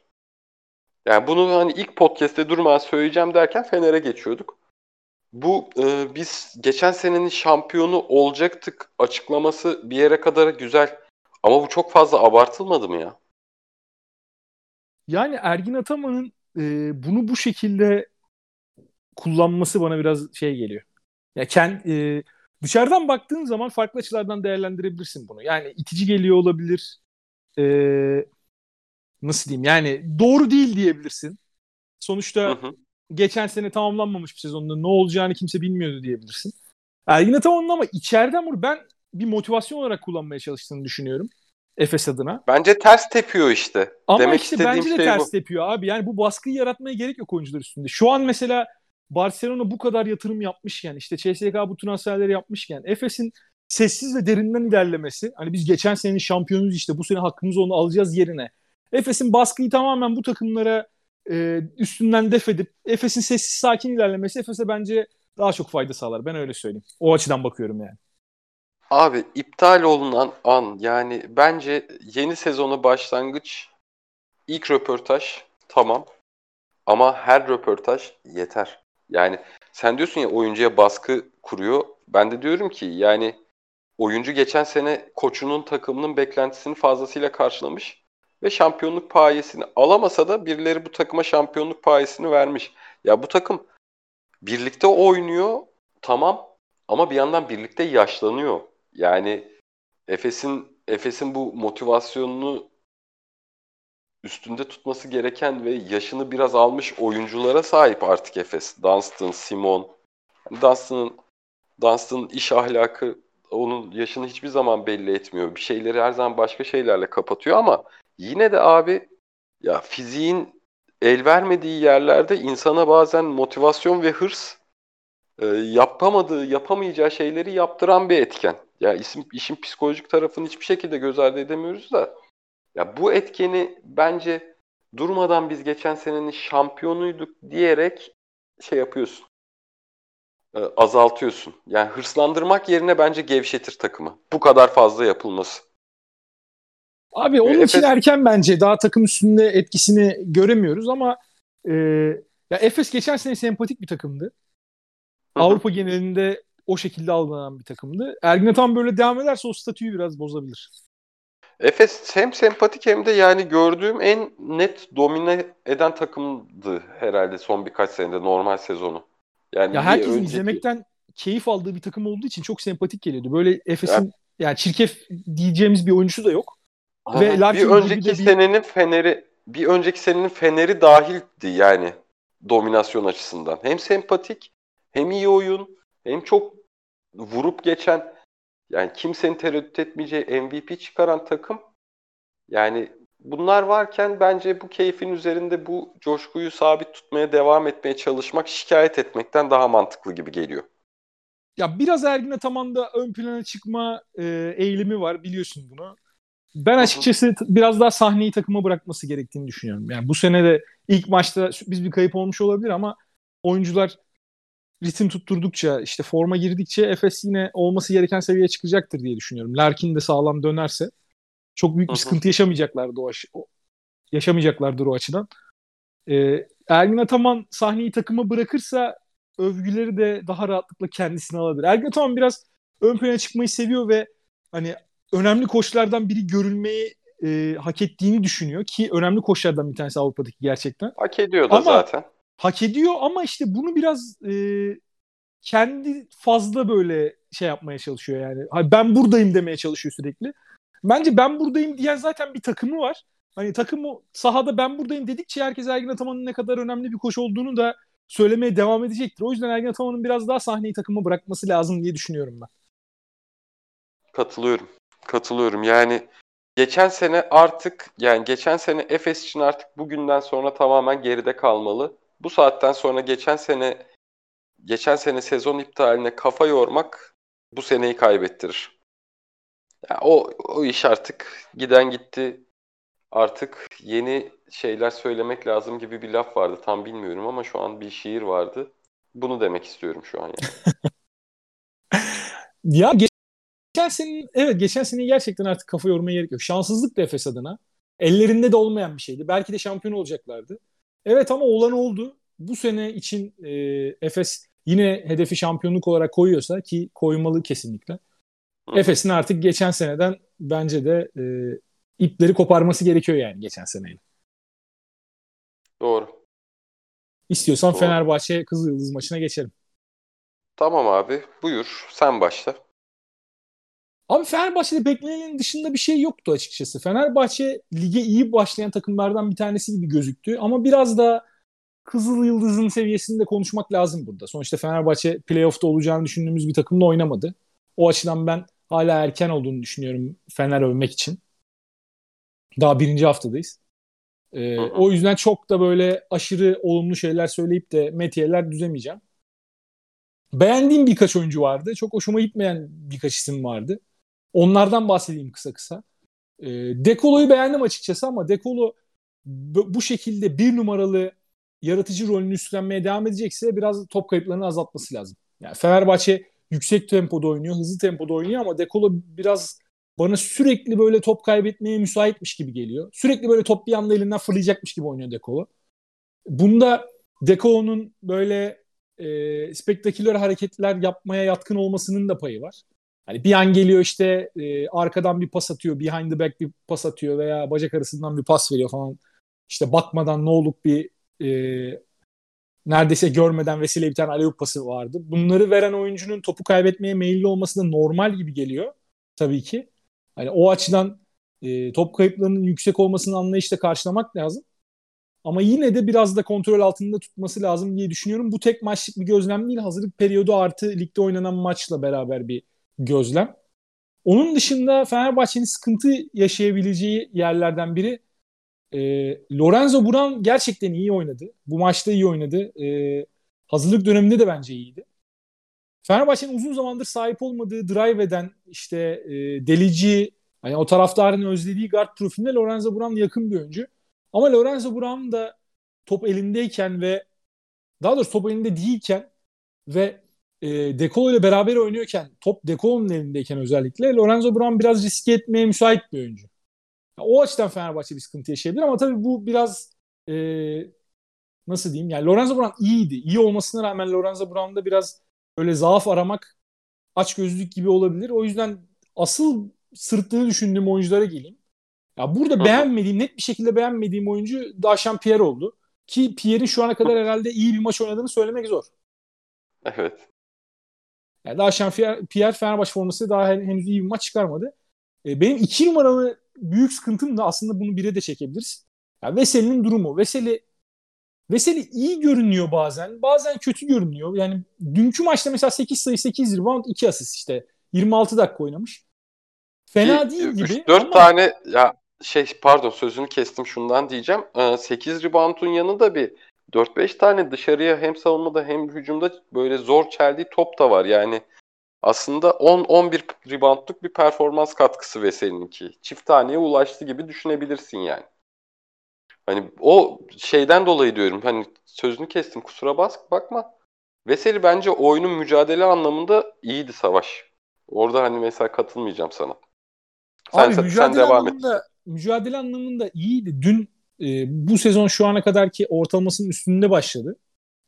Yani bunu hani ilk podcast'te durmadan söyleyeceğim derken Fener'e geçiyorduk. Bu e, biz geçen senenin şampiyonu olacaktık açıklaması bir yere kadar güzel. Ama bu çok fazla abartılmadı mı ya? Yani Ergin Ataman'ın e, bunu bu şekilde kullanması bana biraz şey geliyor. Ya kend, e, dışarıdan baktığın zaman farklı açılardan değerlendirebilirsin bunu. Yani itici geliyor olabilir. E, nasıl diyeyim yani doğru değil diyebilirsin. Sonuçta hı hı. geçen sene tamamlanmamış bir sezonda ne olacağını kimse bilmiyordu diyebilirsin. Ergin Ataman'ın ama içeriden bunu ben bir motivasyon olarak kullanmaya çalıştığını düşünüyorum. Efes adına. Bence ters tepiyor işte. Ama Demek işte bence de şey ters bu. tepiyor abi. Yani bu baskıyı yaratmaya gerek yok oyuncular üstünde. Şu an mesela Barcelona bu kadar yatırım yapmışken işte CSK bu transferleri yapmışken Efes'in sessiz ve derinden ilerlemesi hani biz geçen senenin şampiyonuyuz işte bu sene hakkımız onu alacağız yerine Efes'in baskıyı tamamen bu takımlara e, üstünden def edip Efes'in sessiz sakin ilerlemesi Efes'e bence daha çok fayda sağlar. Ben öyle söyleyeyim. O açıdan bakıyorum yani. Abi iptal olunan an yani bence yeni sezonu başlangıç ilk röportaj tamam ama her röportaj yeter. Yani sen diyorsun ya oyuncuya baskı kuruyor. Ben de diyorum ki yani oyuncu geçen sene koçunun takımının beklentisini fazlasıyla karşılamış ve şampiyonluk payesini alamasa da birileri bu takıma şampiyonluk payesini vermiş. Ya bu takım birlikte oynuyor tamam ama bir yandan birlikte yaşlanıyor. Yani Efes'in Efes'in bu motivasyonunu üstünde tutması gereken ve yaşını biraz almış oyunculara sahip artık Efes. Dunstan, Simon. Dunstan'ın Dunstan'ın iş ahlakı onun yaşını hiçbir zaman belli etmiyor. Bir şeyleri her zaman başka şeylerle kapatıyor ama Yine de abi ya fiziğin el vermediği yerlerde insana bazen motivasyon ve hırs e, yapamadığı, yapamayacağı şeyleri yaptıran bir etken. Ya isim, işin psikolojik tarafını hiçbir şekilde göz ardı edemiyoruz da. Ya bu etkeni bence durmadan biz geçen senenin şampiyonuyduk diyerek şey yapıyorsun. E, azaltıyorsun. Yani hırslandırmak yerine bence gevşetir takımı. Bu kadar fazla yapılması. Abi onun Efes... için erken bence. Daha takım üstünde etkisini göremiyoruz ama e, ya Efes geçen sene sempatik bir takımdı. Hı-hı. Avrupa genelinde o şekilde algılanan bir takımdı. Ergin tam böyle devam ederse o statüyü biraz bozabilir. Efes hem sempatik hem de yani gördüğüm en net domine eden takımdı herhalde son birkaç senede normal sezonu. Yani ya herkesin önceki... izlemekten keyif aldığı bir takım olduğu için çok sempatik geliyordu. Böyle Efes'in ya. yani çirkef diyeceğimiz bir oyuncusu da yok. Ve Larkin bir önceki bir... senenin Fener'i bir önceki senenin Fener'i dahildi yani dominasyon açısından. Hem sempatik, hem iyi oyun, hem çok vurup geçen yani kimsenin tereddüt etmeyeceği MVP çıkaran takım. Yani bunlar varken bence bu keyfin üzerinde bu coşkuyu sabit tutmaya devam etmeye çalışmak şikayet etmekten daha mantıklı gibi geliyor. ya biraz Ergin Ataman'da ön plana çıkma e, eğilimi var biliyorsun bunu. Ben açıkçası biraz daha sahneyi takıma bırakması gerektiğini düşünüyorum. Yani bu sene de ilk maçta sürpriz bir kayıp olmuş olabilir ama oyuncular ritim tutturdukça işte forma girdikçe Efes yine olması gereken seviyeye çıkacaktır diye düşünüyorum. Larkin de sağlam dönerse çok büyük bir sıkıntı yaşamayacaklardı o, aş- o yaşamayacaklardır o açıdan. Ee, Ergin Ataman sahneyi takıma bırakırsa övgüleri de daha rahatlıkla kendisine alabilir. Ergin Ataman biraz ön plana çıkmayı seviyor ve hani önemli koçlardan biri görülmeyi e, hak ettiğini düşünüyor ki önemli koçlardan bir tanesi Avrupa'daki gerçekten. Hak ediyor da Ama- zaten. Hak ediyor ama işte bunu biraz e, kendi fazla böyle şey yapmaya çalışıyor yani. Ben buradayım demeye çalışıyor sürekli. Bence ben buradayım diyen zaten bir takımı var. Hani takımı sahada ben buradayım dedikçe herkes Ergin Ataman'ın ne kadar önemli bir koç olduğunu da söylemeye devam edecektir. O yüzden Ergin Ataman'ın biraz daha sahneyi takıma bırakması lazım diye düşünüyorum ben. Katılıyorum. Katılıyorum. Yani geçen sene artık yani geçen sene Efes için artık bugünden sonra tamamen geride kalmalı. Bu saatten sonra geçen sene geçen sene sezon iptaline kafa yormak bu seneyi kaybettirir. Ya o o iş artık giden gitti. Artık yeni şeyler söylemek lazım gibi bir laf vardı. Tam bilmiyorum ama şu an bir şiir vardı. Bunu demek istiyorum şu an yani. <laughs> Ya geçen sene evet geçen sene gerçekten artık kafa yormaya gerek yok. Şanssızlık da Efes adına. Ellerinde de olmayan bir şeydi. Belki de şampiyon olacaklardı. Evet ama olan oldu. Bu sene için e, Efes yine hedefi şampiyonluk olarak koyuyorsa ki koymalı kesinlikle. Efes'in artık geçen seneden bence de e, ipleri koparması gerekiyor yani geçen seneyle. Doğru. İstiyorsan Doğru. Fenerbahçe Kızılyıldız maçına geçelim. Tamam abi. Buyur. Sen başla. Abi Fenerbahçe'de beklenenin dışında bir şey yoktu açıkçası. Fenerbahçe lige iyi başlayan takımlardan bir tanesi gibi gözüktü. Ama biraz da Kızıl Yıldız'ın seviyesinde konuşmak lazım burada. Sonuçta Fenerbahçe playoff'ta olacağını düşündüğümüz bir takımla oynamadı. O açıdan ben hala erken olduğunu düşünüyorum Fener övmek için. Daha birinci haftadayız. Ee, Hı hı. o yüzden çok da böyle aşırı olumlu şeyler söyleyip de metiyeler düzemeyeceğim. Beğendiğim birkaç oyuncu vardı. Çok hoşuma gitmeyen birkaç isim vardı. Onlardan bahsedeyim kısa kısa. E, Dekolo'yu beğendim açıkçası ama Dekolo bu şekilde bir numaralı yaratıcı rolünü üstlenmeye devam edecekse biraz top kayıplarını azaltması lazım. Yani Fenerbahçe yüksek tempoda oynuyor, hızlı tempoda oynuyor ama Dekolo biraz bana sürekli böyle top kaybetmeye müsaitmiş gibi geliyor. Sürekli böyle top bir anda elinden fırlayacakmış gibi oynuyor Dekolo. Bunda Dekolo'nun böyle e, spektaküler hareketler yapmaya yatkın olmasının da payı var. Hani bir an geliyor işte e, arkadan bir pas atıyor, behind the back bir pas atıyor veya bacak arasından bir pas veriyor falan. İşte bakmadan ne olup bir e, neredeyse görmeden vesile bir tane alley pası vardı. Bunları veren oyuncunun topu kaybetmeye meyilli olması da normal gibi geliyor tabii ki. Hani o açıdan e, top kayıplarının yüksek olmasını anlayışla karşılamak lazım. Ama yine de biraz da kontrol altında tutması lazım diye düşünüyorum. Bu tek maçlık bir gözlem değil. Hazırlık periyodu artı ligde oynanan maçla beraber bir gözlem. Onun dışında Fenerbahçe'nin sıkıntı yaşayabileceği yerlerden biri e, Lorenzo Buran gerçekten iyi oynadı. Bu maçta iyi oynadı. E, hazırlık döneminde de bence iyiydi. Fenerbahçe'nin uzun zamandır sahip olmadığı drive eden işte e, delici hani o taraftarın özlediği guard profilinde Lorenzo Buran yakın bir oyuncu. Ama Lorenzo Buran da top elindeyken ve daha doğrusu top elinde değilken ve e, Dekolo ile beraber oynuyorken top Dekolo'nun elindeyken özellikle Lorenzo Brown biraz riske etmeye müsait bir oyuncu. O açıdan Fenerbahçe bir sıkıntı yaşayabilir ama tabii bu biraz e, nasıl diyeyim yani Lorenzo Brown iyiydi. İyi olmasına rağmen Lorenzo Brown'da biraz öyle zaaf aramak aç gözlük gibi olabilir. O yüzden asıl sırttığını düşündüğüm oyunculara geleyim. Ya burada hı. beğenmediğim, net bir şekilde beğenmediğim oyuncu Daşan Pierre oldu. Ki Pierre'in şu ana kadar herhalde iyi bir maç oynadığını söylemek zor. Evet. Yani daha Şampiyer, Pierre Fenerbahçe forması daha hen- henüz iyi bir maç çıkarmadı. E, benim iki numaralı büyük sıkıntım da aslında bunu bire de çekebiliriz. Yani Veseli'nin durumu. Veseli Veseli iyi görünüyor bazen. Bazen kötü görünüyor. Yani dünkü maçta mesela 8 sayı 8 rebound 2 asist işte. 26 dakika oynamış. Fena değil gibi 3-4 ama tane ya şey pardon sözünü kestim şundan diyeceğim. 8 reboundun yanında bir 4-5 tane dışarıya hem savunmada hem hücumda böyle zor çeldiği top da var. Yani aslında 10-11 reboundluk bir performans katkısı Veseli'ninki. Çift taneye ulaştı gibi düşünebilirsin yani. Hani o şeyden dolayı diyorum. Hani sözünü kestim kusura bas, bakma. Veseli bence oyunun mücadele anlamında iyiydi Savaş. Orada hani mesela katılmayacağım sana. Sen, Abi sen, mücadele sen devam anlamında, et. Mücadele anlamında iyiydi. Dün e, bu sezon şu ana kadarki ortalamasının üstünde başladı.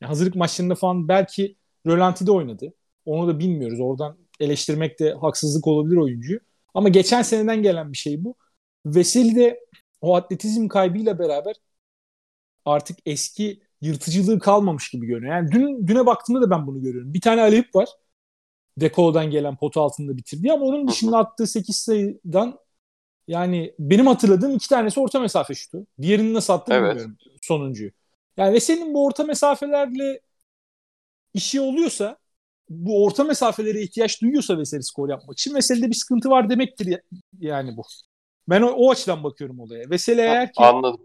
Yani hazırlık maçlarında falan belki rölantide oynadı. Onu da bilmiyoruz. Oradan eleştirmek de haksızlık olabilir oyuncuyu. Ama geçen seneden gelen bir şey bu. Veseli de o atletizm kaybıyla beraber artık eski yırtıcılığı kalmamış gibi görünüyor. Yani dün düne baktığımda da ben bunu görüyorum. Bir tane Aleyhip var. Dekolo'dan gelen potu altında bitirdi ama onun dışında attığı 8 sayıdan yani benim hatırladığım iki tanesi orta mesafe şutu. Diğerini nasıl attı evet. bilmiyorum sonuncuyu. Yani ve senin bu orta mesafelerle işi oluyorsa bu orta mesafelere ihtiyaç duyuyorsa Veseli skor yapmak için Veseli'de bir sıkıntı var demektir yani bu. Ben o, o açıdan bakıyorum olaya. Veseli eğer ki Anladım.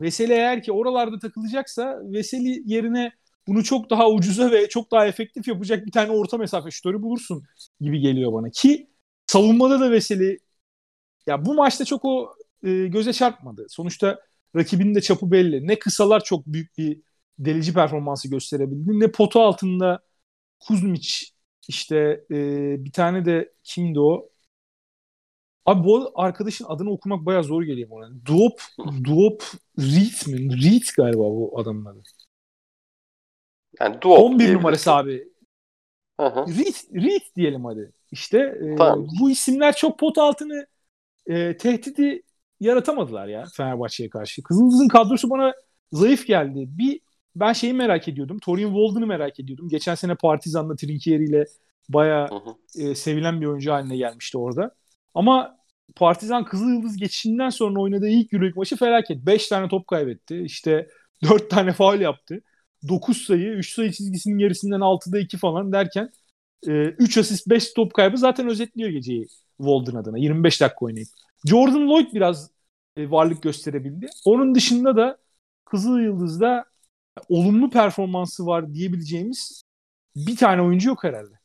Veseli eğer ki oralarda takılacaksa Veseli yerine bunu çok daha ucuza ve çok daha efektif yapacak bir tane orta mesafe şutörü bulursun gibi geliyor bana. Ki savunmada da Veseli ya bu maçta çok o e, göze çarpmadı. Sonuçta rakibinin de çapı belli. Ne kısalar çok büyük bir delici performansı gösterebildi. Ne potu altında Kuzmic işte e, bir tane de kimdi o? Abi bu arkadaşın adını okumak bayağı zor geliyor bana. Duop, Duop Reed mi? Reed galiba bu adamın adı. Yani Duop 11 numarası abi. Hı hı. Reed, Reed diyelim hadi. İşte e, tamam. bu isimler çok pot altını e, tehdidi yaratamadılar ya Fenerbahçe'ye karşı. Kızıldız'ın kadrosu bana zayıf geldi. Bir ben şeyi merak ediyordum. Torin Walden'ı merak ediyordum. Geçen sene Partizan'da Trinkieri ile bayağı e, sevilen bir oyuncu haline gelmişti orada. Ama Partizan Kızıl Yıldız geçişinden sonra oynadığı ilk Euroleague maçı felaket. 5 tane top kaybetti. İşte 4 tane faul yaptı. 9 sayı, 3 sayı çizgisinin gerisinden 6'da 2 falan derken 3 e, asist 5 top kaybı zaten özetliyor geceyi Walden adına 25 dakika oynayıp. Jordan Lloyd biraz e, varlık gösterebildi. Onun dışında da Kızıl Yıldız'da olumlu performansı var diyebileceğimiz bir tane oyuncu yok herhalde.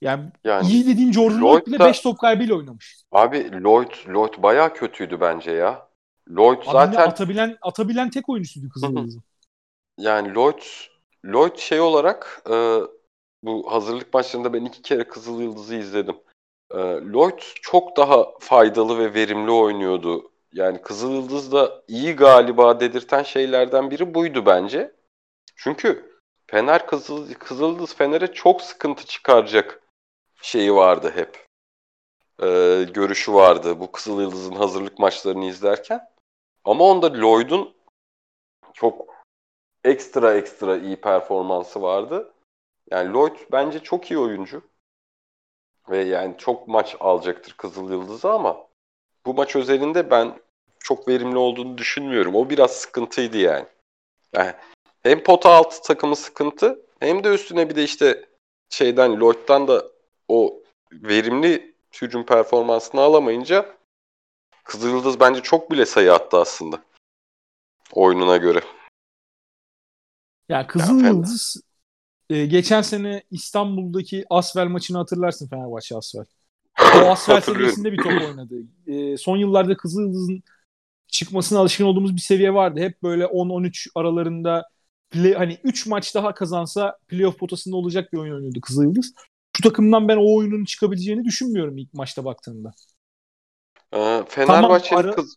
Yani, yani iyi dediğim Jordan Lloyd bile 5 top kaybıyla oynamış. Abi Lloyd Lloyd bayağı kötüydü bence ya. Lloyd Adını zaten atabilen atabilen tek oyuncusuydu Kızıldız'ın. yani Lloyd Lloyd şey olarak e, bu hazırlık maçlarında ben iki kere Kızıl Yıldız'ı izledim. E, Lloyd çok daha faydalı ve verimli oynuyordu. Yani Kızıl Yıldız da iyi galiba dedirten şeylerden biri buydu bence. Çünkü Fener Kızıl, Kızıldız Fener'e çok sıkıntı çıkaracak şeyi vardı hep. Ee, görüşü vardı bu Kızıl Yıldız'ın hazırlık maçlarını izlerken. Ama onda Lloyd'un çok ekstra ekstra iyi performansı vardı. Yani Lloyd bence çok iyi oyuncu. Ve yani çok maç alacaktır Kızıl Yıldız'a ama bu maç özelinde ben çok verimli olduğunu düşünmüyorum. O biraz sıkıntıydı yani. yani hem pota altı takımı sıkıntı hem de üstüne bir de işte şeyden Lloyd'dan da o verimli hücum performansını alamayınca Kızıldız bence çok bile sayı attı aslında. Oyununa göre. Ya Kızıldız e, geçen sene İstanbul'daki Asvel maçını hatırlarsın Fenerbahçe Asvel. O Asvel seviyesinde bir top oynadı. E, son yıllarda Kızıldız'ın çıkmasına alışkın olduğumuz bir seviye vardı. Hep böyle 10-13 aralarında play, hani 3 maç daha kazansa playoff potasında olacak bir oyun oynuyordu Kızıldız. Şu takımdan ben o oyunun çıkabileceğini düşünmüyorum ilk maçta baktığımda. Ee, Fenerbahçe'nin tamam, ara... kız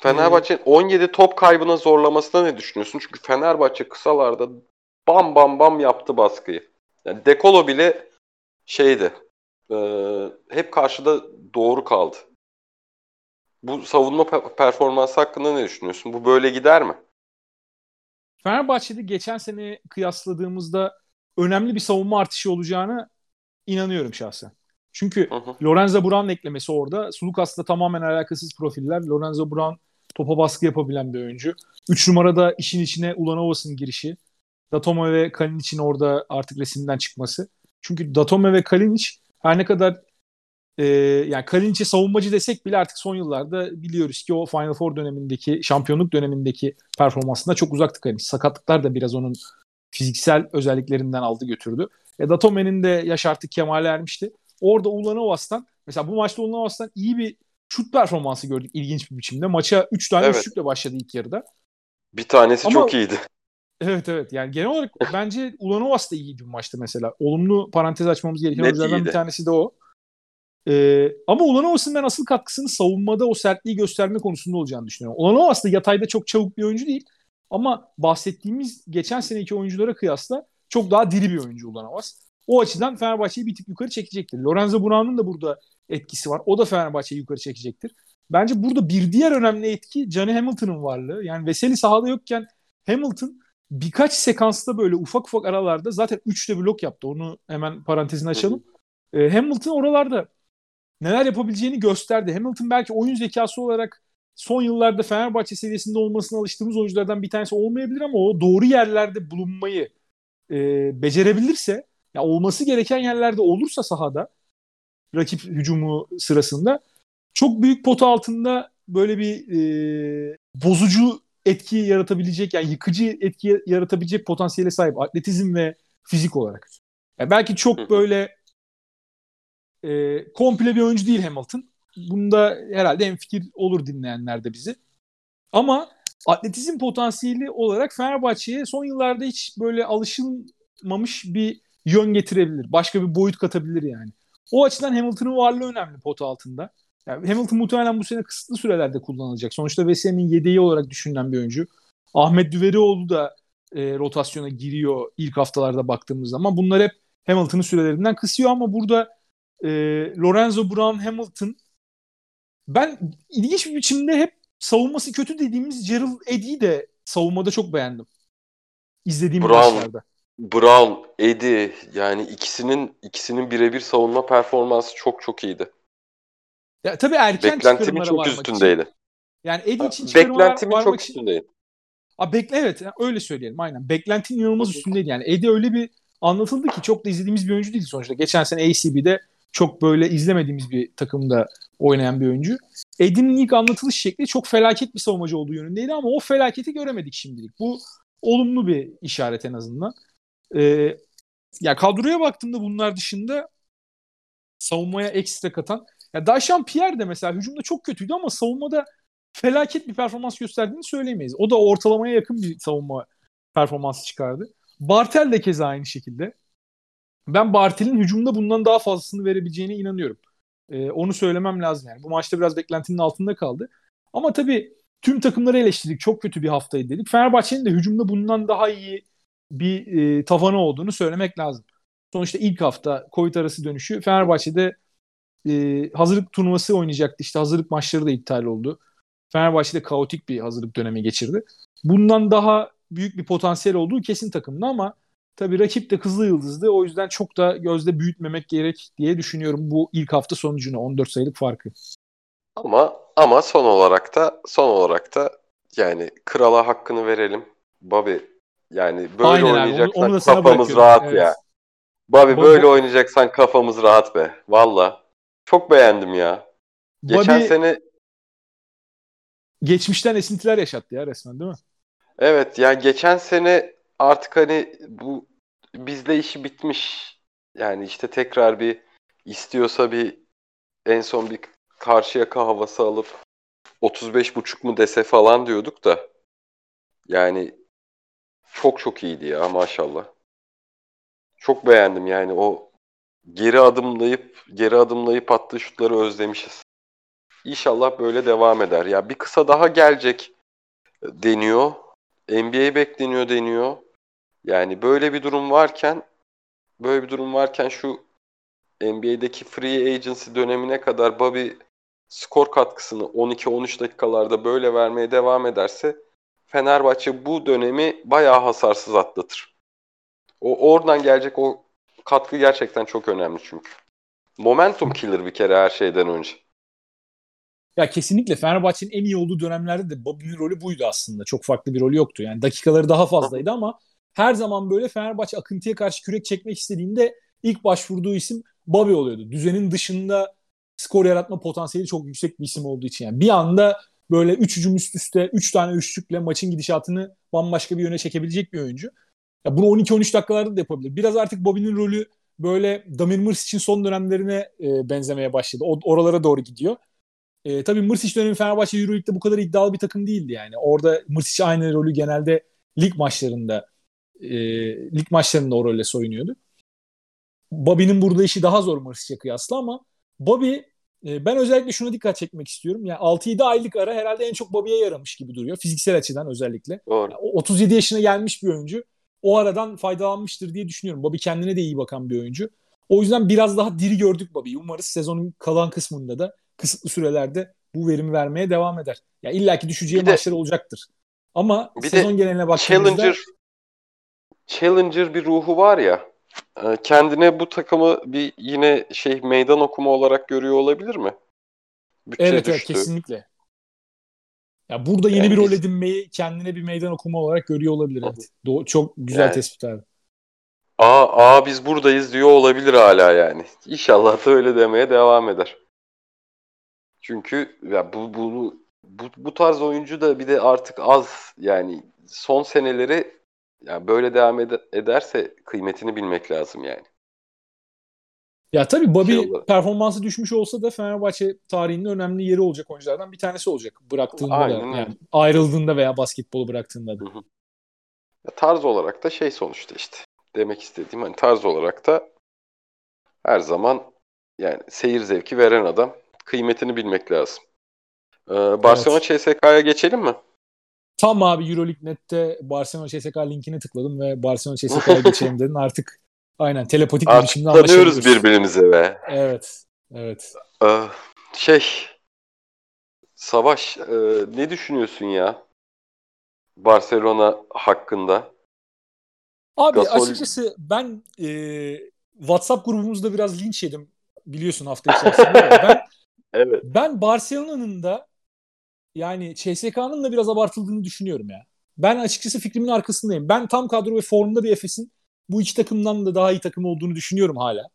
Fenerbahçe'nin 17 top kaybına zorlamasına ne düşünüyorsun? Çünkü Fenerbahçe kısalarda bam bam bam yaptı baskıyı. Yani Dekolo bile şeydi. E, hep karşıda doğru kaldı. Bu savunma performansı hakkında ne düşünüyorsun? Bu böyle gider mi? Fenerbahçe'de geçen sene kıyasladığımızda önemli bir savunma artışı olacağını inanıyorum şahsen. Çünkü hı hı. Lorenzo Brown eklemesi orada. Sulukas'la tamamen alakasız profiller. Lorenzo Brown topa baskı yapabilen bir oyuncu. 3 numarada işin içine Ulanovas'ın girişi. Datome ve Kalinic'in orada artık resimden çıkması. Çünkü Datome ve Kalinic her ne kadar e, yani Kalinic'e savunmacı desek bile artık son yıllarda biliyoruz ki o Final Four dönemindeki şampiyonluk dönemindeki performansında çok uzaktı Kalinic. Sakatlıklar da biraz onun fiziksel özelliklerinden aldı götürdü. E, Datome'nin de yaş artık kemale ermişti. Orada Ulanovas'tan mesela bu maçta Ulanovas'tan iyi bir şut performansı gördük ilginç bir biçimde. Maça 3 tane evet. şutla başladı ilk yarıda. Bir tanesi Ama, çok iyiydi. Evet evet yani genel olarak bence Ulanovas da iyiydi bu maçta mesela. Olumlu parantez açmamız gereken oyunculardan bir tanesi de o. Ee, ama Ulanovas'ın ben asıl katkısını savunmada o sertliği gösterme konusunda olacağını düşünüyorum. Ulanovas da yatayda çok çabuk bir oyuncu değil. Ama bahsettiğimiz geçen seneki oyunculara kıyasla çok daha diri bir oyuncu Ulanovas. O açıdan Fenerbahçe'yi bir tık yukarı çekecektir. Lorenzo Brown'un da burada etkisi var. O da Fenerbahçe'yi yukarı çekecektir. Bence burada bir diğer önemli etki Johnny Hamilton'ın varlığı. Yani Veseli sahada yokken Hamilton birkaç sekansta böyle ufak ufak aralarda zaten 3'te blok yaptı. Onu hemen parantezini açalım. Ee, Hamilton oralarda neler yapabileceğini gösterdi. Hamilton belki oyun zekası olarak son yıllarda Fenerbahçe seviyesinde olmasına alıştığımız oyunculardan bir tanesi olmayabilir ama o doğru yerlerde bulunmayı e, becerebilirse ya olması gereken yerlerde olursa sahada rakip hücumu sırasında çok büyük pot altında böyle bir e, bozucu etki yaratabilecek yani yıkıcı etki yaratabilecek potansiyele sahip atletizm ve fizik olarak. Yani belki çok böyle e, komple bir oyuncu değil Hamilton. Bunda herhalde en fikir olur dinleyenler de bizi. Ama atletizm potansiyeli olarak Fenerbahçe'ye son yıllarda hiç böyle alışılmamış bir yön getirebilir. Başka bir boyut katabilir yani. O açıdan Hamilton'ın varlığı önemli pot altında. Yani Hamilton muhtemelen bu sene kısıtlı sürelerde kullanılacak. Sonuçta Veseli'nin yedeği olarak düşünülen bir oyuncu. Ahmet Düverioğlu da e, rotasyona giriyor ilk haftalarda baktığımız zaman. Bunlar hep Hamilton'ın sürelerinden kısıyor ama burada e, Lorenzo Brown Hamilton ben ilginç bir biçimde hep savunması kötü dediğimiz Gerald Eddy'yi de savunmada çok beğendim. İzlediğim Brown, maçlarda. Brown, Eddy yani ikisinin ikisinin birebir savunma performansı çok çok iyiydi. Ya tabii erken Beklentimin çok üstündeydi. Için. Yani Eddy için çıkarımlara Beklentimin çok için... üstündeydi. A, bekle evet öyle söyleyelim aynen. Beklentinin inanılmaz üstündeydi yani. Eddy öyle bir anlatıldı ki çok da izlediğimiz bir oyuncu değil sonuçta. Geçen sene ACB'de çok böyle izlemediğimiz bir takımda oynayan bir oyuncu. Edin'in ilk anlatılış şekli çok felaket bir savunmacı olduğu yönündeydi ama o felaketi göremedik şimdilik. Bu olumlu bir işaret en azından. Ee, ya kadroya baktığımda bunlar dışında savunmaya ekstra katan ya Daşan Pierre de mesela hücumda çok kötüydü ama savunmada felaket bir performans gösterdiğini söyleyemeyiz. O da ortalamaya yakın bir savunma performansı çıkardı. Bartel de keza aynı şekilde. Ben Bartel'in hücumda bundan daha fazlasını verebileceğine inanıyorum. Ee, onu söylemem lazım yani. Bu maçta biraz beklentinin altında kaldı. Ama tabii tüm takımları eleştirdik. Çok kötü bir haftaydı dedik. Fenerbahçe'nin de hücumda bundan daha iyi bir e, tavanı olduğunu söylemek lazım. Sonuçta ilk hafta Covid arası dönüşü Fenerbahçe'de e, hazırlık turnuvası oynayacaktı. İşte hazırlık maçları da iptal oldu. Fenerbahçe'de kaotik bir hazırlık dönemi geçirdi. Bundan daha büyük bir potansiyel olduğu kesin takımda ama Tabii rakip de Kızıl Yıldız'dı. O yüzden çok da gözde büyütmemek gerek diye düşünüyorum bu ilk hafta sonucunu 14 sayılık farkı. Ama ama son olarak da son olarak da yani krala hakkını verelim. Bobby yani böyle Aynen oynayacaksan onu, onu kafamız rahat evet. ya. Bobby böyle oynayacaksan kafamız rahat be. Valla. Çok beğendim ya. Geçen Bobby, sene geçmişten esintiler yaşattı ya resmen değil mi? Evet yani geçen sene artık hani bu bizde işi bitmiş. Yani işte tekrar bir istiyorsa bir en son bir karşı yaka havası alıp 35 buçuk mu dese falan diyorduk da yani çok çok iyiydi ya maşallah. Çok beğendim yani o geri adımlayıp geri adımlayıp attığı şutları özlemişiz. İnşallah böyle devam eder. Ya bir kısa daha gelecek deniyor. NBA bekleniyor deniyor. Yani böyle bir durum varken böyle bir durum varken şu NBA'deki free agency dönemine kadar Bobby skor katkısını 12-13 dakikalarda böyle vermeye devam ederse Fenerbahçe bu dönemi bayağı hasarsız atlatır. O oradan gelecek o katkı gerçekten çok önemli çünkü. Momentum killer bir kere her şeyden önce. Ya kesinlikle Fenerbahçe'nin en iyi olduğu dönemlerde de Bobby'nin rolü buydu aslında. Çok farklı bir rolü yoktu. Yani dakikaları daha fazlaydı ama her zaman böyle Fenerbahçe akıntıya karşı kürek çekmek istediğinde ilk başvurduğu isim Bobby oluyordu. Düzenin dışında skor yaratma potansiyeli çok yüksek bir isim olduğu için. Yani bir anda böyle 3 hücum üst üste 3 tane üçlükle maçın gidişatını bambaşka bir yöne çekebilecek bir oyuncu. Ya bunu 12-13 dakikalarda da yapabilir. Biraz artık Bobby'nin rolü böyle Damir Mırsic için son dönemlerine e, benzemeye başladı. O, oralara doğru gidiyor. E, tabii Mırsic dönemi Fenerbahçe Euroleague'de bu kadar iddialı bir takım değildi yani. Orada Mırsic aynı rolü genelde lig maçlarında e, lig maçlarında o rolle soyunuyordu. Bobby'nin burada işi daha zor Mırsic'e kıyasla ama Bobby e, ben özellikle şuna dikkat çekmek istiyorum. Yani 6-7 aylık ara herhalde en çok Bobby'ye yaramış gibi duruyor. Fiziksel açıdan özellikle. Doğru. Yani 37 yaşına gelmiş bir oyuncu. O aradan faydalanmıştır diye düşünüyorum. Bobby kendine de iyi bakan bir oyuncu. O yüzden biraz daha diri gördük Bobby'yi. Umarız sezonun kalan kısmında da kısıtlı sürelerde bu verimi vermeye devam eder. Ya yani illaki düşeceği bir maçlar de, olacaktır. Ama bir sezon de geneline baktığımızda Challenger Challenger bir ruhu var ya. E, kendine bu takımı bir yine şey meydan okuma olarak görüyor olabilir mi? Bütçe evet, evet kesinlikle. Ya burada yeni yani bir rol edinmeyi kendine bir meydan okuma olarak görüyor olabilir. Evet. Do- çok güzel yani, tespit abi. Aa, aa biz buradayız diyor olabilir hala yani. İnşallah da öyle demeye devam eder. Çünkü ya bu bu bu, bu tarz oyuncu da bir de artık az yani son seneleri yani böyle devam ed- ederse kıymetini bilmek lazım yani. Ya tabii Bobby şey performansı düşmüş olsa da Fenerbahçe tarihinin önemli yeri olacak oyunculardan bir tanesi olacak. Bıraktığında Aynen. da yani ayrıldığında veya basketbolu bıraktığında da. Hı hı. Ya tarz olarak da şey sonuçta işte. Demek istediğim hani tarz olarak da her zaman yani seyir zevki veren adam kıymetini bilmek lazım. Ee, Barcelona evet. CSK'ya geçelim mi? Tam abi Euroleague Net'te Barcelona CSK linkine tıkladım ve Barcelona CSK'ya geçelim <laughs> dedin. Artık aynen telepatik bir biçimde anlaşabiliyoruz. birbirimize be. Evet. Evet. Ee, şey Savaş e, ne düşünüyorsun ya? Barcelona hakkında. Abi Gasol... açıkçası ben e, WhatsApp grubumuzda biraz linç yedim biliyorsun hafta içerisinde. ben <laughs> evet. ben Barcelona'nın da yani CSK'nın da biraz abartıldığını düşünüyorum ya. Ben açıkçası fikrimin arkasındayım. Ben tam kadro ve formda bir Efes'in bu iki takımdan da daha iyi takım olduğunu düşünüyorum hala.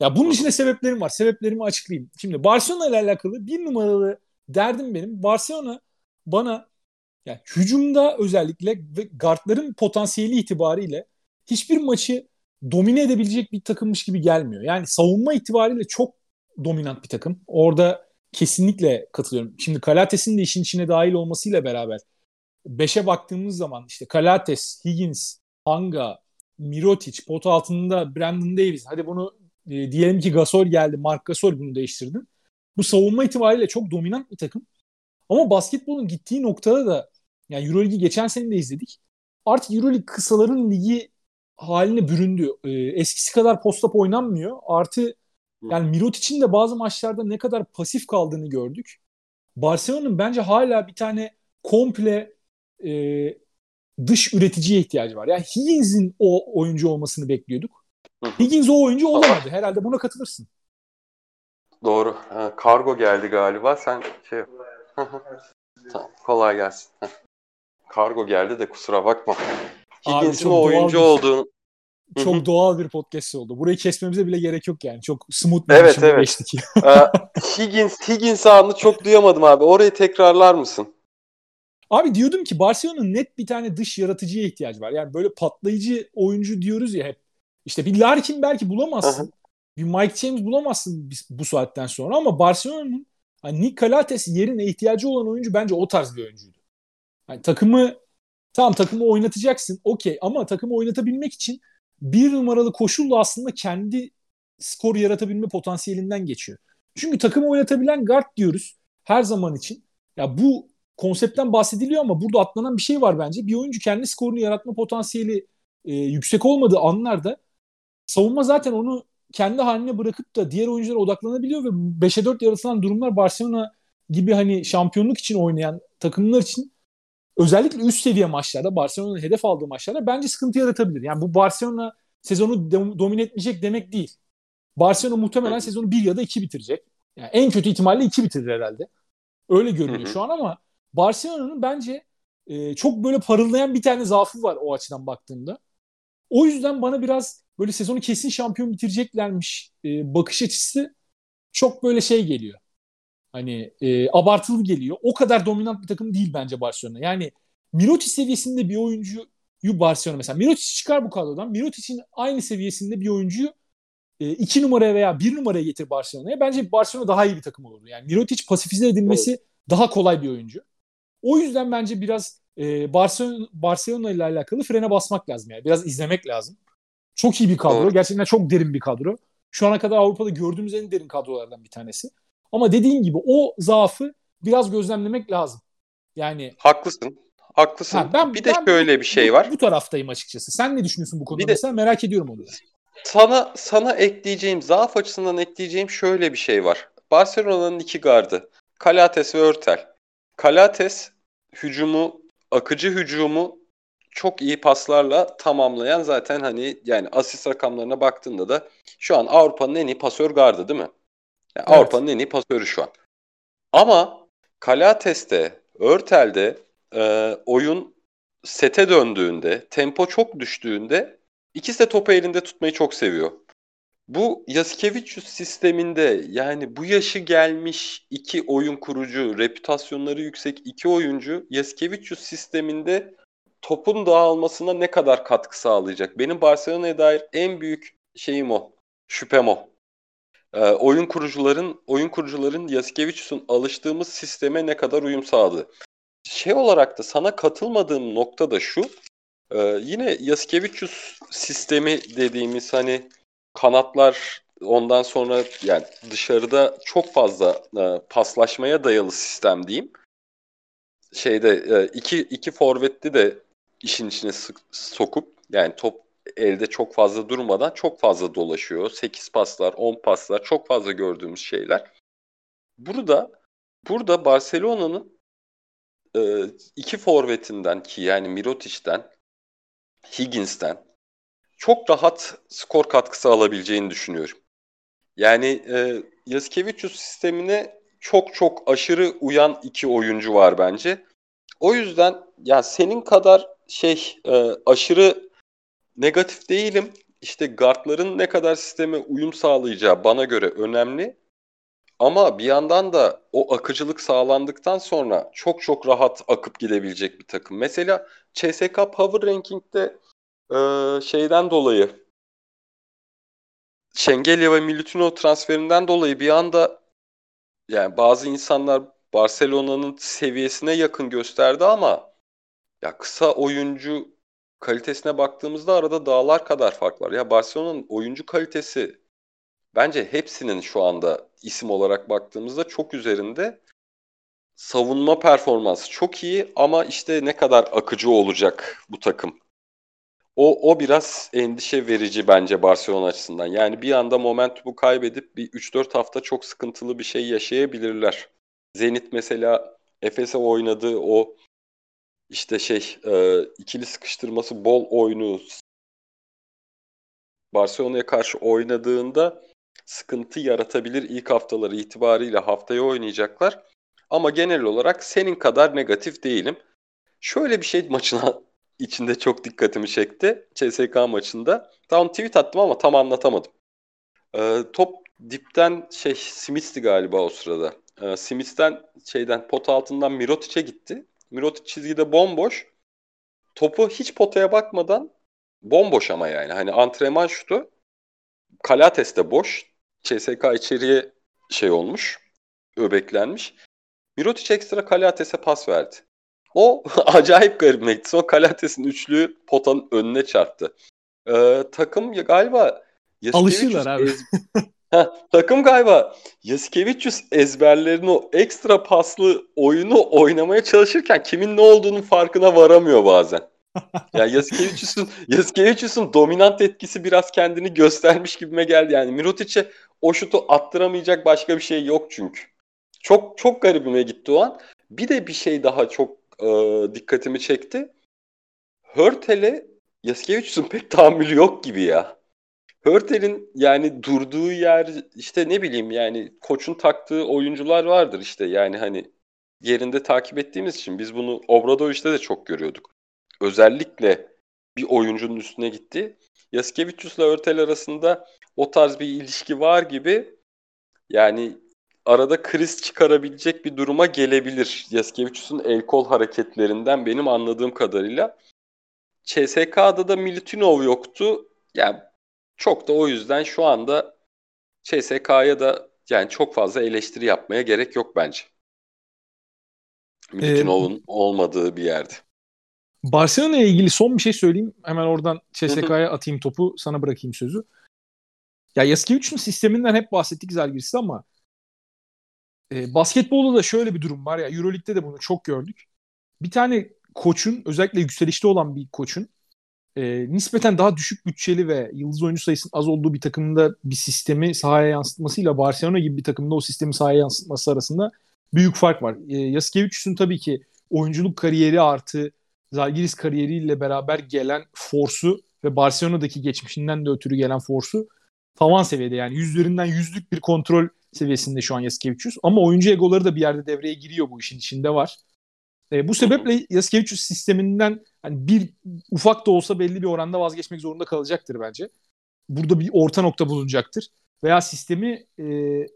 Ya bunun içinde sebeplerim var. Sebeplerimi açıklayayım. Şimdi Barcelona ile alakalı bir numaralı derdim benim. Barcelona bana yani hücumda özellikle ve guardların potansiyeli itibariyle hiçbir maçı domine edebilecek bir takımmış gibi gelmiyor. Yani savunma itibariyle çok dominant bir takım. Orada kesinlikle katılıyorum. Şimdi Kalates'in de işin içine dahil olmasıyla beraber 5'e baktığımız zaman işte Kalates, Higgins, Hanga, Mirotic, pot altında Brandon Davis. Hadi bunu e, diyelim ki Gasol geldi. Mark Gasol bunu değiştirdi. Bu savunma itibariyle çok dominant bir takım. Ama basketbolun gittiği noktada da yani Euroligi geçen sene de izledik. Artık Euroleague kısaların ligi haline büründü. Ee, eskisi kadar post-up oynanmıyor. Artı yani Mirotic'in de bazı maçlarda ne kadar pasif kaldığını gördük. Barcelona'nın bence hala bir tane komple e, dış üreticiye ihtiyacı var. Yani Higgins'in o oyuncu olmasını bekliyorduk. Higgins o oyuncu olamadı. Herhalde buna katılırsın. Doğru. Ha, kargo geldi galiba. Sen şey tamam, kolay gelsin. Kargo geldi de kusura bakma. Higgins'in o oyuncu bir, olduğunu çok Hı-hı. doğal bir podcast oldu. Burayı kesmemize bile gerek yok yani. Çok smooth bir evet, evet. geçtik. Ee, Higgins, Higgins anını çok duyamadım abi. Orayı tekrarlar mısın? Abi diyordum ki Barcelona'nın net bir tane dış yaratıcıya ihtiyacı var. Yani böyle patlayıcı oyuncu diyoruz ya hep. İşte bir Larkin belki bulamazsın. Hı-hı. Bir Mike James bulamazsın bu saatten sonra ama Barcelona'nın hani Nick Calates yerine ihtiyacı olan oyuncu bence o tarz bir oyuncuydu. Yani takımı tamam takımı oynatacaksın okey ama takımı oynatabilmek için bir numaralı koşulla aslında kendi skor yaratabilme potansiyelinden geçiyor. Çünkü takımı oynatabilen guard diyoruz her zaman için. Ya bu konseptten bahsediliyor ama burada atlanan bir şey var bence. Bir oyuncu kendi skorunu yaratma potansiyeli e, yüksek olmadığı anlarda savunma zaten onu kendi haline bırakıp da diğer oyunculara odaklanabiliyor ve 5'e 4 yaratılan durumlar Barcelona gibi hani şampiyonluk için oynayan takımlar için özellikle üst seviye maçlarda Barcelona'nın hedef aldığı maçlarda bence sıkıntı yaratabilir. Yani bu Barcelona sezonu domine etmeyecek demek değil. Barcelona muhtemelen sezonu 1 ya da 2 bitirecek. Yani en kötü ihtimalle 2 bitirir herhalde. Öyle görünüyor şu an ama Barcelona'nın bence e, çok böyle parıldayan bir tane zaafı var o açıdan baktığımda. O yüzden bana biraz böyle sezonu kesin şampiyon bitireceklermiş e, bakış açısı çok böyle şey geliyor. Hani e, abartılı geliyor. O kadar dominant bir takım değil bence Barcelona. Yani Mirotic seviyesinde bir oyuncu Barcelona mesela. Mirotic çıkar bu kadrodan. Mirotic'in aynı seviyesinde bir oyuncuyu e, iki numaraya veya bir numaraya getir Barcelona'ya. Bence Barcelona daha iyi bir takım olurdu. Yani Mirotic pasifize edilmesi evet. daha kolay bir oyuncu. O yüzden bence biraz e, Barcelona, Barcelona ile alakalı frene basmak lazım yani. Biraz izlemek lazım. Çok iyi bir kadro. Doğru. Gerçekten çok derin bir kadro. Şu ana kadar Avrupa'da gördüğümüz en derin kadrolardan bir tanesi. Ama dediğim gibi o zaafı biraz gözlemlemek lazım. Yani haklısın. Haklısın. Ha, ben, bir de ben şöyle bir şey var. Bu, taraftayım açıkçası. Sen ne düşünüyorsun bu konuda? Bir de, mesela merak ediyorum onu. Sana sana ekleyeceğim, zaaf açısından ekleyeceğim şöyle bir şey var. Barcelona'nın iki gardı. Kalates ve Örtel. Kalates hücumu, akıcı hücumu çok iyi paslarla tamamlayan zaten hani yani asist rakamlarına baktığında da şu an Avrupa'nın en iyi pasör gardı değil mi? Yani evet. Avrupa'nın en iyi pasörü şu an. Ama Kalates'te, Örtel'de e, oyun sete döndüğünde, tempo çok düştüğünde ikisi de topu elinde tutmayı çok seviyor. Bu Yasikevicius sisteminde yani bu yaşı gelmiş iki oyun kurucu, reputasyonları yüksek iki oyuncu Yasikevicius sisteminde topun dağılmasına ne kadar katkı sağlayacak? Benim Barcelona'ya dair en büyük şeyim o. Şüphem o. Ee, oyun kurucuların oyun kurucuların Yasikevicius'un alıştığımız sisteme ne kadar uyum sağladı. Şey olarak da sana katılmadığım nokta da şu. E, yine Yasikevicius sistemi dediğimiz hani kanatlar ondan sonra yani dışarıda çok fazla e, paslaşmaya dayalı sistem diyeyim. Şeyde e, iki iki forvetli de işin içine sık, sokup yani top elde çok fazla durmadan çok fazla dolaşıyor. 8 paslar, 10 paslar çok fazla gördüğümüz şeyler. Burada burada Barcelona'nın e, iki forvetinden ki yani Mirotic'ten, Higgins'ten çok rahat skor katkısı alabileceğini düşünüyorum. Yani e, Yaskevicius sistemine çok çok aşırı uyan iki oyuncu var bence. O yüzden ya senin kadar şey e, aşırı negatif değilim. İşte guardların ne kadar sisteme uyum sağlayacağı bana göre önemli. Ama bir yandan da o akıcılık sağlandıktan sonra çok çok rahat akıp gidebilecek bir takım. Mesela CSK Power Ranking'de e, şeyden dolayı Şengelya ve Milutino transferinden dolayı bir anda yani bazı insanlar Barcelona'nın seviyesine yakın gösterdi ama ya kısa oyuncu kalitesine baktığımızda arada dağlar kadar fark var. Ya Barcelona'nın oyuncu kalitesi bence hepsinin şu anda isim olarak baktığımızda çok üzerinde. Savunma performansı çok iyi ama işte ne kadar akıcı olacak bu takım. O, o biraz endişe verici bence Barcelona açısından. Yani bir anda momentumu kaybedip bir 3-4 hafta çok sıkıntılı bir şey yaşayabilirler. Zenit mesela Efes'e oynadığı o işte şey e, ikili sıkıştırması bol oyunu Barcelona'ya karşı oynadığında sıkıntı yaratabilir ilk haftaları itibariyle haftaya oynayacaklar. Ama genel olarak senin kadar negatif değilim. Şöyle bir şey <laughs> maçına içinde çok dikkatimi çekti. CSK maçında. Tam tweet attım ama tam anlatamadım. Ee, top dipten şey Smith'ti galiba o sırada. Ee, Smith'ten şeyden pot altından Mirotic'e gitti. Mirotic çizgide bomboş. Topu hiç potaya bakmadan bomboş ama yani. Hani antrenman şutu. Kalates de boş. CSK içeriye şey olmuş. Öbeklenmiş. Mirotic ekstra Kalates'e pas verdi. O <laughs> acayip garibime gitti. Sonra Kalates'in üçlüğü potanın önüne çarptı. Ee, takım galiba Alışırlar abi. Ez... <laughs> Takım galiba Yasikevicius ezberlerini o ekstra paslı oyunu oynamaya çalışırken kimin ne olduğunun farkına varamıyor bazen. <laughs> yani Yasikevicius'un Yasikevicius'un dominant etkisi biraz kendini göstermiş gibime geldi. Yani Mirotic'e o şutu attıramayacak başka bir şey yok çünkü. Çok çok garibime gitti o an. Bir de bir şey daha çok e, dikkatimi çekti. Hörtel'e Yasikevicius'un pek tahammülü yok gibi ya. Hörtel'in yani durduğu yer işte ne bileyim yani koçun taktığı oyuncular vardır işte yani hani yerinde takip ettiğimiz için biz bunu Obradoviç'te de çok görüyorduk. Özellikle bir oyuncunun üstüne gitti. Yaskevicius'la Örtel arasında o tarz bir ilişki var gibi yani arada kriz çıkarabilecek bir duruma gelebilir. Yaskevicius'un el kol hareketlerinden benim anladığım kadarıyla. CSK'da da Militinov yoktu. Yani çok da o yüzden şu anda CSK'ya da yani çok fazla eleştiri yapmaya gerek yok bence. Militinov'un ee, olmadığı bir yerde. Barcelona ile ilgili son bir şey söyleyeyim. Hemen oradan CSK'ya atayım topu. Sana bırakayım sözü. Ya Yaskevicius'un sisteminden hep bahsettik Zalgiris'te ama e, basketbolda da şöyle bir durum var ya. Euroleague'de de bunu çok gördük. Bir tane koçun özellikle yükselişte olan bir koçun e, nispeten daha düşük bütçeli ve yıldız oyuncu sayısının az olduğu bir takımda bir sistemi sahaya yansıtmasıyla Barcelona gibi bir takımda o sistemi sahaya yansıtması arasında büyük fark var. E, Yaskevicius'un tabii ki oyunculuk kariyeri artı Zalgiris kariyeriyle beraber gelen forsu ve Barcelona'daki geçmişinden de ötürü gelen forsu tavan seviyede yani yüzlerinden yüzlük bir kontrol seviyesinde şu an Yaskevicius. Ama oyuncu egoları da bir yerde devreye giriyor bu işin içinde var. E, bu sebeple Yaskevicius sisteminden hani bir ufak da olsa belli bir oranda vazgeçmek zorunda kalacaktır bence. Burada bir orta nokta bulunacaktır. Veya sistemi e,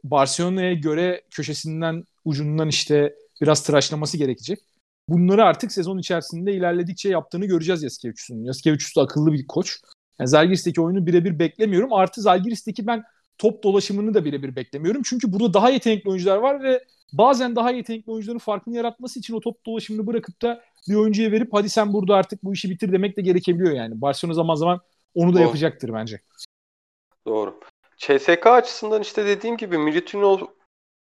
Barcelona'ya göre köşesinden ucundan işte biraz tıraşlaması gerekecek. Bunları artık sezon içerisinde ilerledikçe yaptığını göreceğiz Yaskevicius'un. Yaskevicius da akıllı bir koç. Yani Zalgiris'teki oyunu birebir beklemiyorum. Artı Zalgiris'teki ben top dolaşımını da birebir beklemiyorum. Çünkü burada daha yetenekli oyuncular var ve bazen daha yetenekli oyuncuların farkını yaratması için o top dolaşımını bırakıp da bir oyuncuya verip hadi sen burada artık bu işi bitir demek de gerekebiliyor yani. Barcelona zaman zaman onu da Doğru. yapacaktır bence. Doğru. CSK açısından işte dediğim gibi Militinov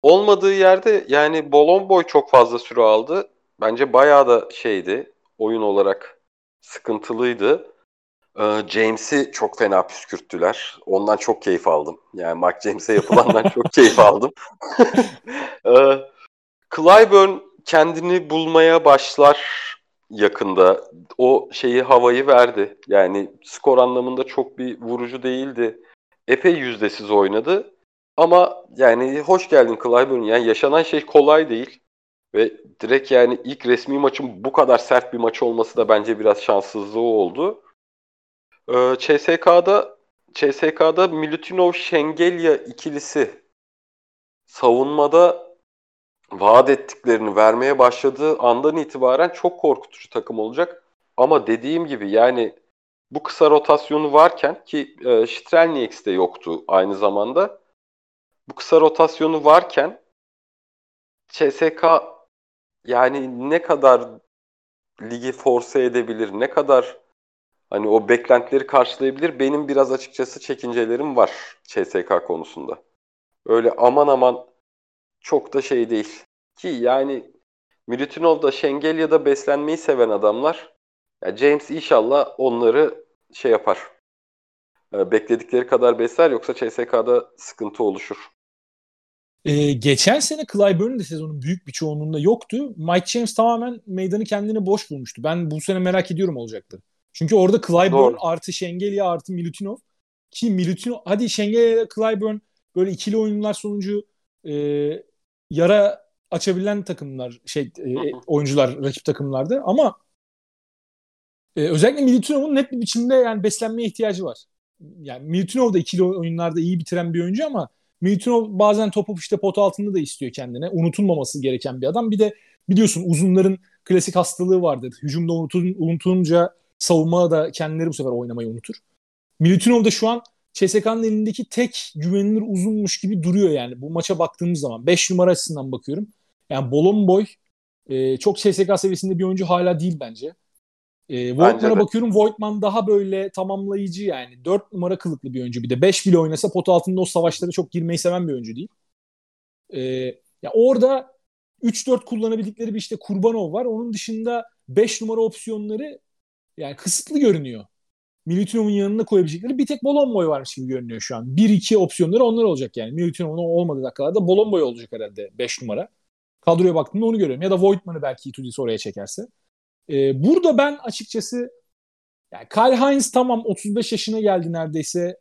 olmadığı yerde yani Bolon Boy çok fazla süre aldı. Bence bayağı da şeydi oyun olarak sıkıntılıydı. Ee, James'i çok fena püskürttüler. Ondan çok keyif aldım. Yani Mark James'e yapılandan <laughs> çok keyif aldım. <laughs> ee, Clyburn kendini bulmaya başlar yakında. O şeyi havayı verdi. Yani skor anlamında çok bir vurucu değildi. Epey yüzdesiz oynadı. Ama yani hoş geldin Clyburn. Yani yaşanan şey kolay değil. Ve direkt yani ilk resmi maçın bu kadar sert bir maç olması da bence biraz şanssızlığı oldu. Ee, CSK'da CSK'da Milutinov Şengelya ikilisi savunmada vaat ettiklerini vermeye başladığı andan itibaren çok korkutucu takım olacak. Ama dediğim gibi yani bu kısa rotasyonu varken ki e, Strelnieks de yoktu aynı zamanda. Bu kısa rotasyonu varken CSK yani ne kadar ligi force edebilir, ne kadar hani o beklentileri karşılayabilir. Benim biraz açıkçası çekincelerim var CSK konusunda. Öyle aman aman çok da şey değil. Ki yani Milutinov'da Şengelya'da beslenmeyi seven adamlar. Ya James inşallah onları şey yapar. Ee, bekledikleri kadar besler yoksa CSK'da sıkıntı oluşur. Ee, geçen sene Clyburn'un de sezonun büyük bir çoğunluğunda yoktu. Mike James tamamen meydanı kendini boş bulmuştu. Ben bu sene merak ediyorum olacaktı. Çünkü orada Clyburn Doğru. artı Şengelya artı Milutinov ki Milutinov hadi Şengelya ile Clyburn böyle ikili oyunlar sonucu e, yara açabilen takımlar şey e, oyuncular rakip takımlarda ama e, özellikle Milutinov'un net bir biçimde yani beslenmeye ihtiyacı var. Yani Milutinov da ikili oyunlarda iyi bitiren bir oyuncu ama Milutinov bazen topu işte pot altında da istiyor kendine. Unutulmaması gereken bir adam. Bir de biliyorsun uzunların klasik hastalığı vardır. Hücumda unutun, unutunca savunmada da kendileri bu sefer oynamayı unutur. Milutinov da şu an CSK'nın elindeki tek güvenilir uzunmuş gibi duruyor yani. Bu maça baktığımız zaman 5 numara açısından bakıyorum. Yani Bolon Boy e, çok CSK seviyesinde bir oyuncu hala değil bence. E, Voigtman'a bakıyorum. Voigtman daha böyle tamamlayıcı yani. 4 numara kılıklı bir oyuncu. Bir de 5 bile oynasa pot altında o savaşlara çok girmeyi seven bir oyuncu değil. E, ya orada 3-4 kullanabildikleri bir işte Kurbanov var. Onun dışında 5 numara opsiyonları yani kısıtlı görünüyor. Milutinov'un yanına koyabilecekleri bir tek Bolon Boy varmış gibi görünüyor şu an. 1-2 opsiyonları onlar olacak yani. Milutinov'un olmadığı dakikalarda Bolon Boy olacak herhalde 5 numara. Kadroya baktığımda onu görüyorum. Ya da Voigtman'ı belki Itudis oraya çekerse. Ee, burada ben açıkçası yani Kyle Hines tamam 35 yaşına geldi neredeyse.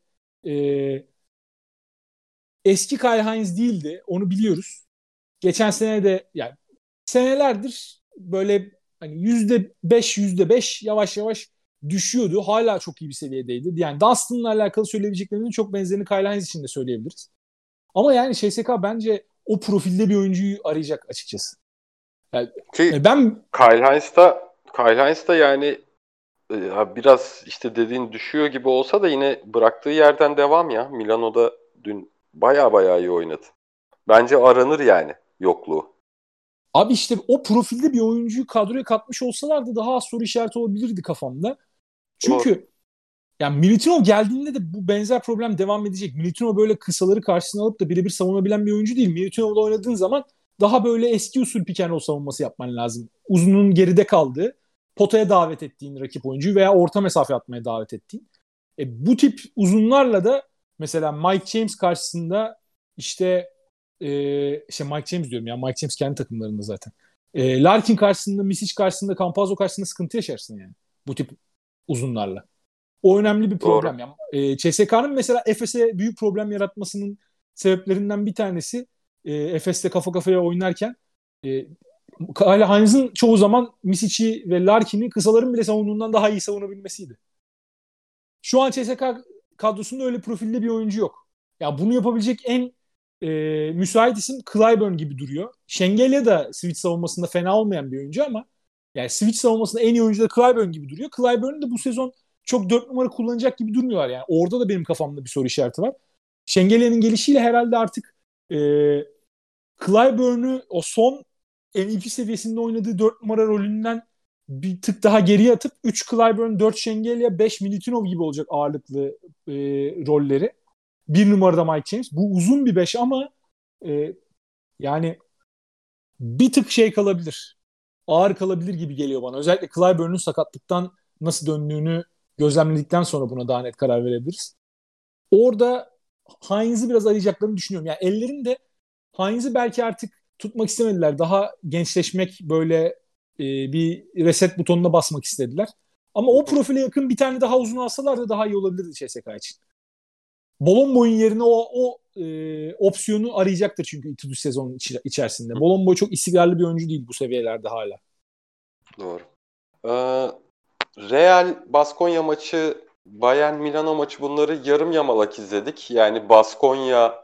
Ee, eski Kyle Hines değildi. Onu biliyoruz. Geçen sene de yani senelerdir böyle hani yüzde beş yüzde beş yavaş yavaş düşüyordu. Hala çok iyi bir seviyedeydi. Yani Dustin'la alakalı söyleyebileceklerinin çok benzerini Kyle Hines için de söyleyebiliriz. Ama yani CSK bence o profilde bir oyuncuyu arayacak açıkçası. Yani, Ki ben Kyle Hines'ta Kyle Hines da yani e, biraz işte dediğin düşüyor gibi olsa da yine bıraktığı yerden devam ya. Milano'da dün baya baya iyi oynadı. Bence aranır yani yokluğu. Abi işte o profilde bir oyuncuyu kadroya katmış olsalardı daha az soru işareti olabilirdi kafamda. Çünkü Doğru. yani Militinov geldiğinde de bu benzer problem devam edecek. Militinov böyle kısaları karşısına alıp da birebir savunabilen bir oyuncu değil. Militinov'la oynadığın zaman daha böyle eski usul and roll savunması yapman lazım. Uzunun geride kaldığı, potaya davet ettiğin rakip oyuncuyu veya orta mesafe atmaya davet ettiğin. E, bu tip uzunlarla da mesela Mike James karşısında işte e, işte Mike James diyorum ya Mike James kendi takımlarında zaten. E, Larkin karşısında, Misic karşısında, Campazzo karşısında sıkıntı yaşarsın yani. Bu tip uzunlarla. O önemli bir problem. Yani, e, CSK'nın mesela Efes'e büyük problem yaratmasının sebeplerinden bir tanesi e, Efes'te kafa kafaya oynarken e, Kyle Hines'ın çoğu zaman Misic'i ve Larkin'i kısaların bile savunduğundan daha iyi savunabilmesiydi. Şu an CSK kadrosunda öyle profilde bir oyuncu yok. Ya bunu yapabilecek en e, müsait isim Clyburn gibi duruyor. Şengelya da switch savunmasında fena olmayan bir oyuncu ama yani switch savunmasında en iyi oyuncu da Clyburn gibi duruyor. Clyburn'u da bu sezon çok dört numara kullanacak gibi durmuyorlar yani. Orada da benim kafamda bir soru işareti var. Şengelya'nın gelişiyle herhalde artık e, Clyburn'u o son MVP seviyesinde oynadığı 4 numara rolünden bir tık daha geriye atıp 3 Clyburn, 4 Şengelya, 5 Militinov gibi olacak ağırlıklı e, rolleri. Bir numarada Mike James. Bu uzun bir 5 ama e, yani bir tık şey kalabilir. Ağır kalabilir gibi geliyor bana. Özellikle Clyburn'un sakatlıktan nasıl döndüğünü gözlemledikten sonra buna daha net karar verebiliriz. Orada Heinz'i biraz arayacaklarını düşünüyorum. Yani ellerinde Heinz'i belki artık tutmak istemediler. Daha gençleşmek böyle e, bir reset butonuna basmak istediler. Ama o profile yakın bir tane daha uzun alsalar da daha iyi olabilirdi CSK için. Bolomboy'un yerine o, o e, opsiyonu arayacaktır çünkü İtudüs sezonun iç, içerisinde. Bolomboy çok istikrarlı bir oyuncu değil bu seviyelerde hala. Doğru. Ee, Real Baskonya maçı, Bayern Milano maçı bunları yarım yamalak izledik. Yani Baskonya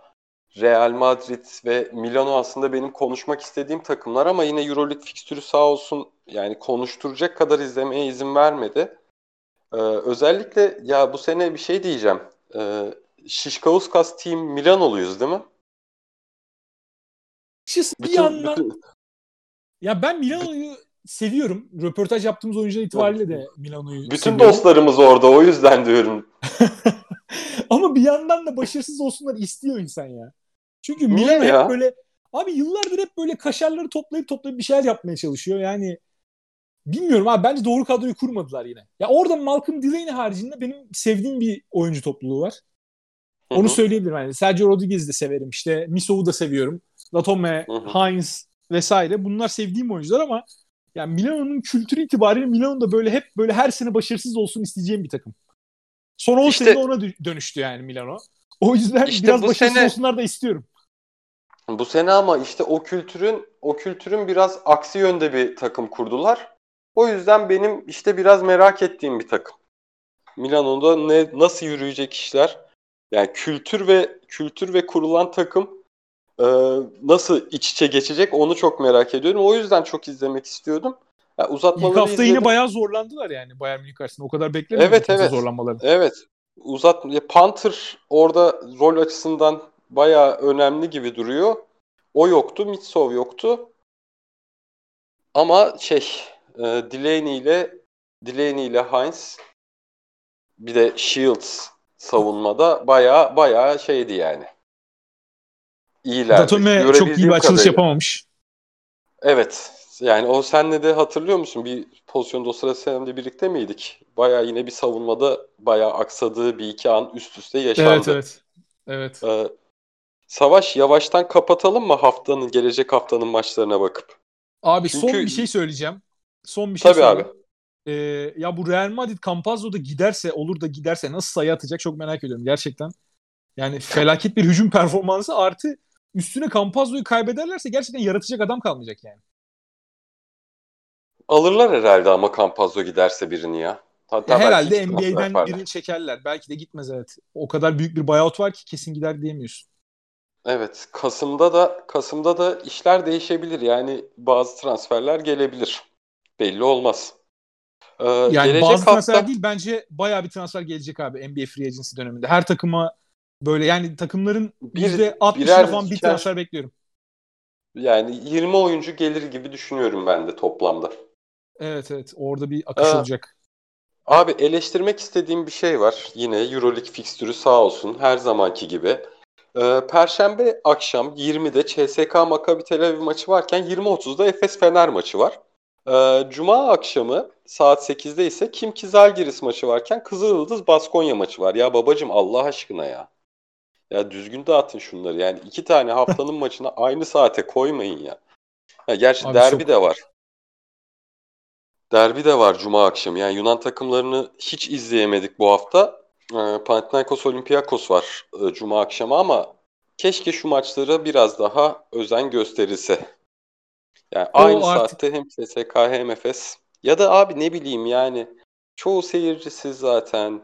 Real Madrid ve Milano aslında benim konuşmak istediğim takımlar ama yine EuroLeague fikstürü sağ olsun yani konuşturacak kadar izlemeye izin vermedi. Ee, özellikle ya bu sene bir şey diyeceğim. Ee, Şişkauskas Team Milanoluyuz değil mi? Bir bütün, yandan bütün... ya ben Milano'yu seviyorum. Röportaj yaptığımız oyuncular itibariyle de Milano'yu Bütün seviyorum. dostlarımız orada o yüzden diyorum. <laughs> Ama bir yandan da başarısız olsunlar istiyor insan ya. Çünkü Milano hep böyle abi yıllardır hep böyle kaşarları toplayıp toplayıp bir şeyler yapmaya çalışıyor. Yani bilmiyorum abi bence doğru kadroyu kurmadılar yine. Ya orada Malcolm Delaney haricinde benim sevdiğim bir oyuncu topluluğu var. Hı-hı. Onu söyleyebilirim. Yani Sergio Rodriguez'i de severim. İşte Misov'u da seviyorum. Latome, Heinz vesaire. Bunlar sevdiğim oyuncular ama yani Milano'nun kültürü itibariyle Milano'da böyle hep böyle her sene başarısız olsun isteyeceğim bir takım. Son 10 işte, senede ona dönüştü yani Milano. O yüzden işte biraz başarısız sene, olsunlar da istiyorum. Bu sene ama işte o kültürün o kültürün biraz aksi yönde bir takım kurdular. O yüzden benim işte biraz merak ettiğim bir takım. Milano'da ne nasıl yürüyecek işler? Yani kültür ve kültür ve kurulan takım e, nasıl iç içe geçecek onu çok merak ediyorum. O yüzden çok izlemek istiyordum. Yani uzatmaları İlk hafta izledim. yine bayağı zorlandılar yani Bayern Münih karşısında. O kadar beklemiyordum evet, evet. zorlanmalarını. Evet. Uzat Panther orada rol açısından bayağı önemli gibi duruyor. O yoktu, Mitsov yoktu. Ama şey, e, Delaney ile Delaney ile Heinz bir de Shields savunmada bayağı bayağı şeydi yani. İyilerdi. Datome çok iyi bir açılış kadarıyla. yapamamış. Evet. Yani o senle de hatırlıyor musun? Bir pozisyonda o sırada seninle birlikte miydik? Bayağı yine bir savunmada bayağı aksadığı bir iki an üst üste yaşandı. Evet evet. Evet. Ee, Savaş yavaştan kapatalım mı haftanın gelecek haftanın maçlarına bakıp? Abi Çünkü... son bir şey söyleyeceğim. Son bir şey Tabii söyleyeyim. abi. Ee, ya bu Real Madrid Campazzo'da giderse olur da giderse nasıl sayı atacak çok merak ediyorum gerçekten. Yani felaket bir hücum <laughs> performansı artı üstüne Campazzo'yu kaybederlerse gerçekten yaratacak adam kalmayacak yani. Alırlar herhalde ama Campazzo giderse birini ya. Hatta ya herhalde NBA'den birini çekerler. Belki de gitmez evet. O kadar büyük bir buyout var ki kesin gider diyemiyorsun. Evet, Kasım'da da Kasım'da da işler değişebilir. Yani bazı transferler gelebilir. Belli olmaz. Ee, Yani gelecek bazı hafta transfer değil bence bayağı bir transfer gelecek abi NBA Free Agency döneminde. Her takıma böyle yani takımların Bir- %60'ına birer falan bir transfer bekliyorum. yani 20 oyuncu gelir gibi düşünüyorum ben de toplamda. Evet evet orada bir akış Aa, olacak. Abi eleştirmek istediğim bir şey var. Yine Euroleague fikstürü sağ olsun her zamanki gibi. Ee, Perşembe akşam 20'de CSK Maccabi Tel Aviv maçı varken 20.30'da Efes Fener maçı var. Ee, Cuma akşamı saat 8'de ise Kimki Zalgiris maçı varken Kızılyıldız Baskonya maçı var. Ya babacım Allah aşkına ya. Ya düzgün dağıtın şunları. Yani iki tane haftanın <laughs> maçına aynı saate koymayın ya. Ha, gerçi Abi derbi çok- de var. Derbi de var Cuma akşamı. Yani Yunan takımlarını hiç izleyemedik bu hafta. Ee, Panathinaikos Olympiakos var e, Cuma akşamı ama keşke şu maçlara biraz daha özen gösterilse. Yani aynı artık- saatte hem CSK hem Efes. Ya da abi ne bileyim yani çoğu seyircisiz zaten.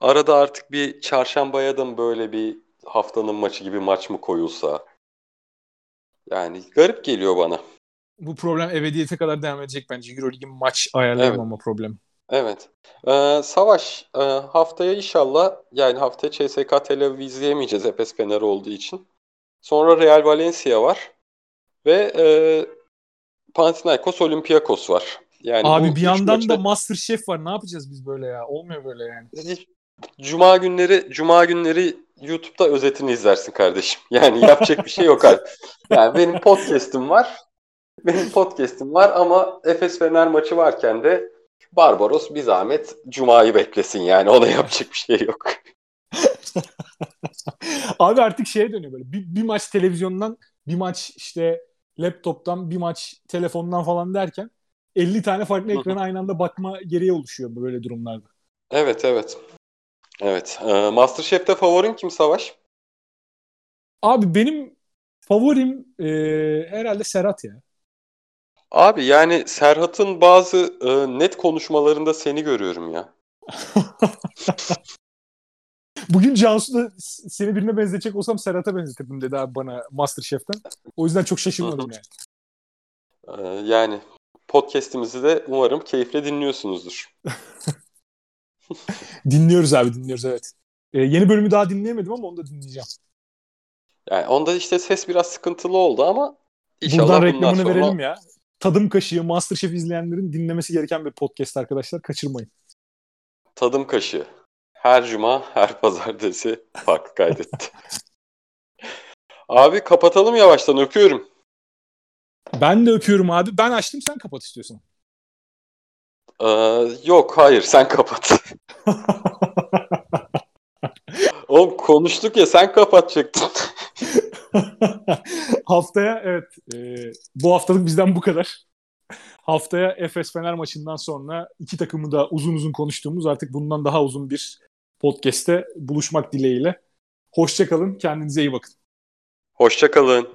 Arada artık bir çarşambaya da mı böyle bir haftanın maçı gibi maç mı koyulsa? Yani garip geliyor bana. Bu problem ebediyete kadar devam edecek bence. Euroleague'in maç ayarlayamama problemi. Evet. Ee, Savaş e, haftaya inşallah yani haftaya CSK Tel Aviv izleyemeyeceğiz Efes Fener olduğu için. Sonra Real Valencia var ve e, Panathinaikos Olympiakos var. Yani Abi bir yandan maçı- da Masterchef var. Ne yapacağız biz böyle ya? Olmuyor böyle yani. Cuma günleri Cuma günleri YouTube'da özetini izlersin kardeşim. <laughs> Yani yapacak bir şey yok artık. Yani benim podcast'im var. Benim podcast'im var ama Efes Fener maçı varken de Barbaros bir zahmet Cuma'yı beklesin yani. Ona yapacak bir şey yok. <laughs> Abi artık şeye dönüyor böyle. Bir, bir maç televizyondan, bir maç işte laptoptan, bir maç telefondan falan derken 50 tane farklı ekrana aynı anda bakma gereği oluşuyor böyle durumlarda. Evet evet. Evet. Ee, Masterchef'te favorin kim Savaş? Abi benim favorim e, herhalde Serhat ya. Abi yani Serhat'ın bazı e, net konuşmalarında seni görüyorum ya. <laughs> Bugün Cansu'da seni birine benzetecek olsam Serhat'a benzetirdim dedi abi bana Masterchef'ten. O yüzden çok şaşırmadım yani. Ee, yani podcast'imizi de umarım keyifle dinliyorsunuzdur. <laughs> Dinliyoruz abi dinliyoruz evet. E, yeni bölümü daha dinleyemedim ama onu da dinleyeceğim. Yani onda işte ses biraz sıkıntılı oldu ama inşallah Buradan reklamını sonra verelim ya. Tadım Kaşığı Masterchef izleyenlerin dinlemesi gereken bir podcast arkadaşlar. Kaçırmayın. tadım kaşığı. Her cuma, her pazartesi farklı kaydetti. Abi kapatalım yavaştan öpüyorum. Ben de öpüyorum abi. Ben açtım sen kapat istiyorsan. Ee, yok hayır sen kapat. <laughs> Oğlum konuştuk ya sen kapatacaktın. <laughs> Haftaya evet e, bu haftalık bizden bu kadar. Haftaya Efes Fener maçından sonra iki takımı da uzun uzun konuştuğumuz artık bundan daha uzun bir podcast'te buluşmak dileğiyle. Hoşçakalın. Kendinize iyi bakın. Hoşça kalın.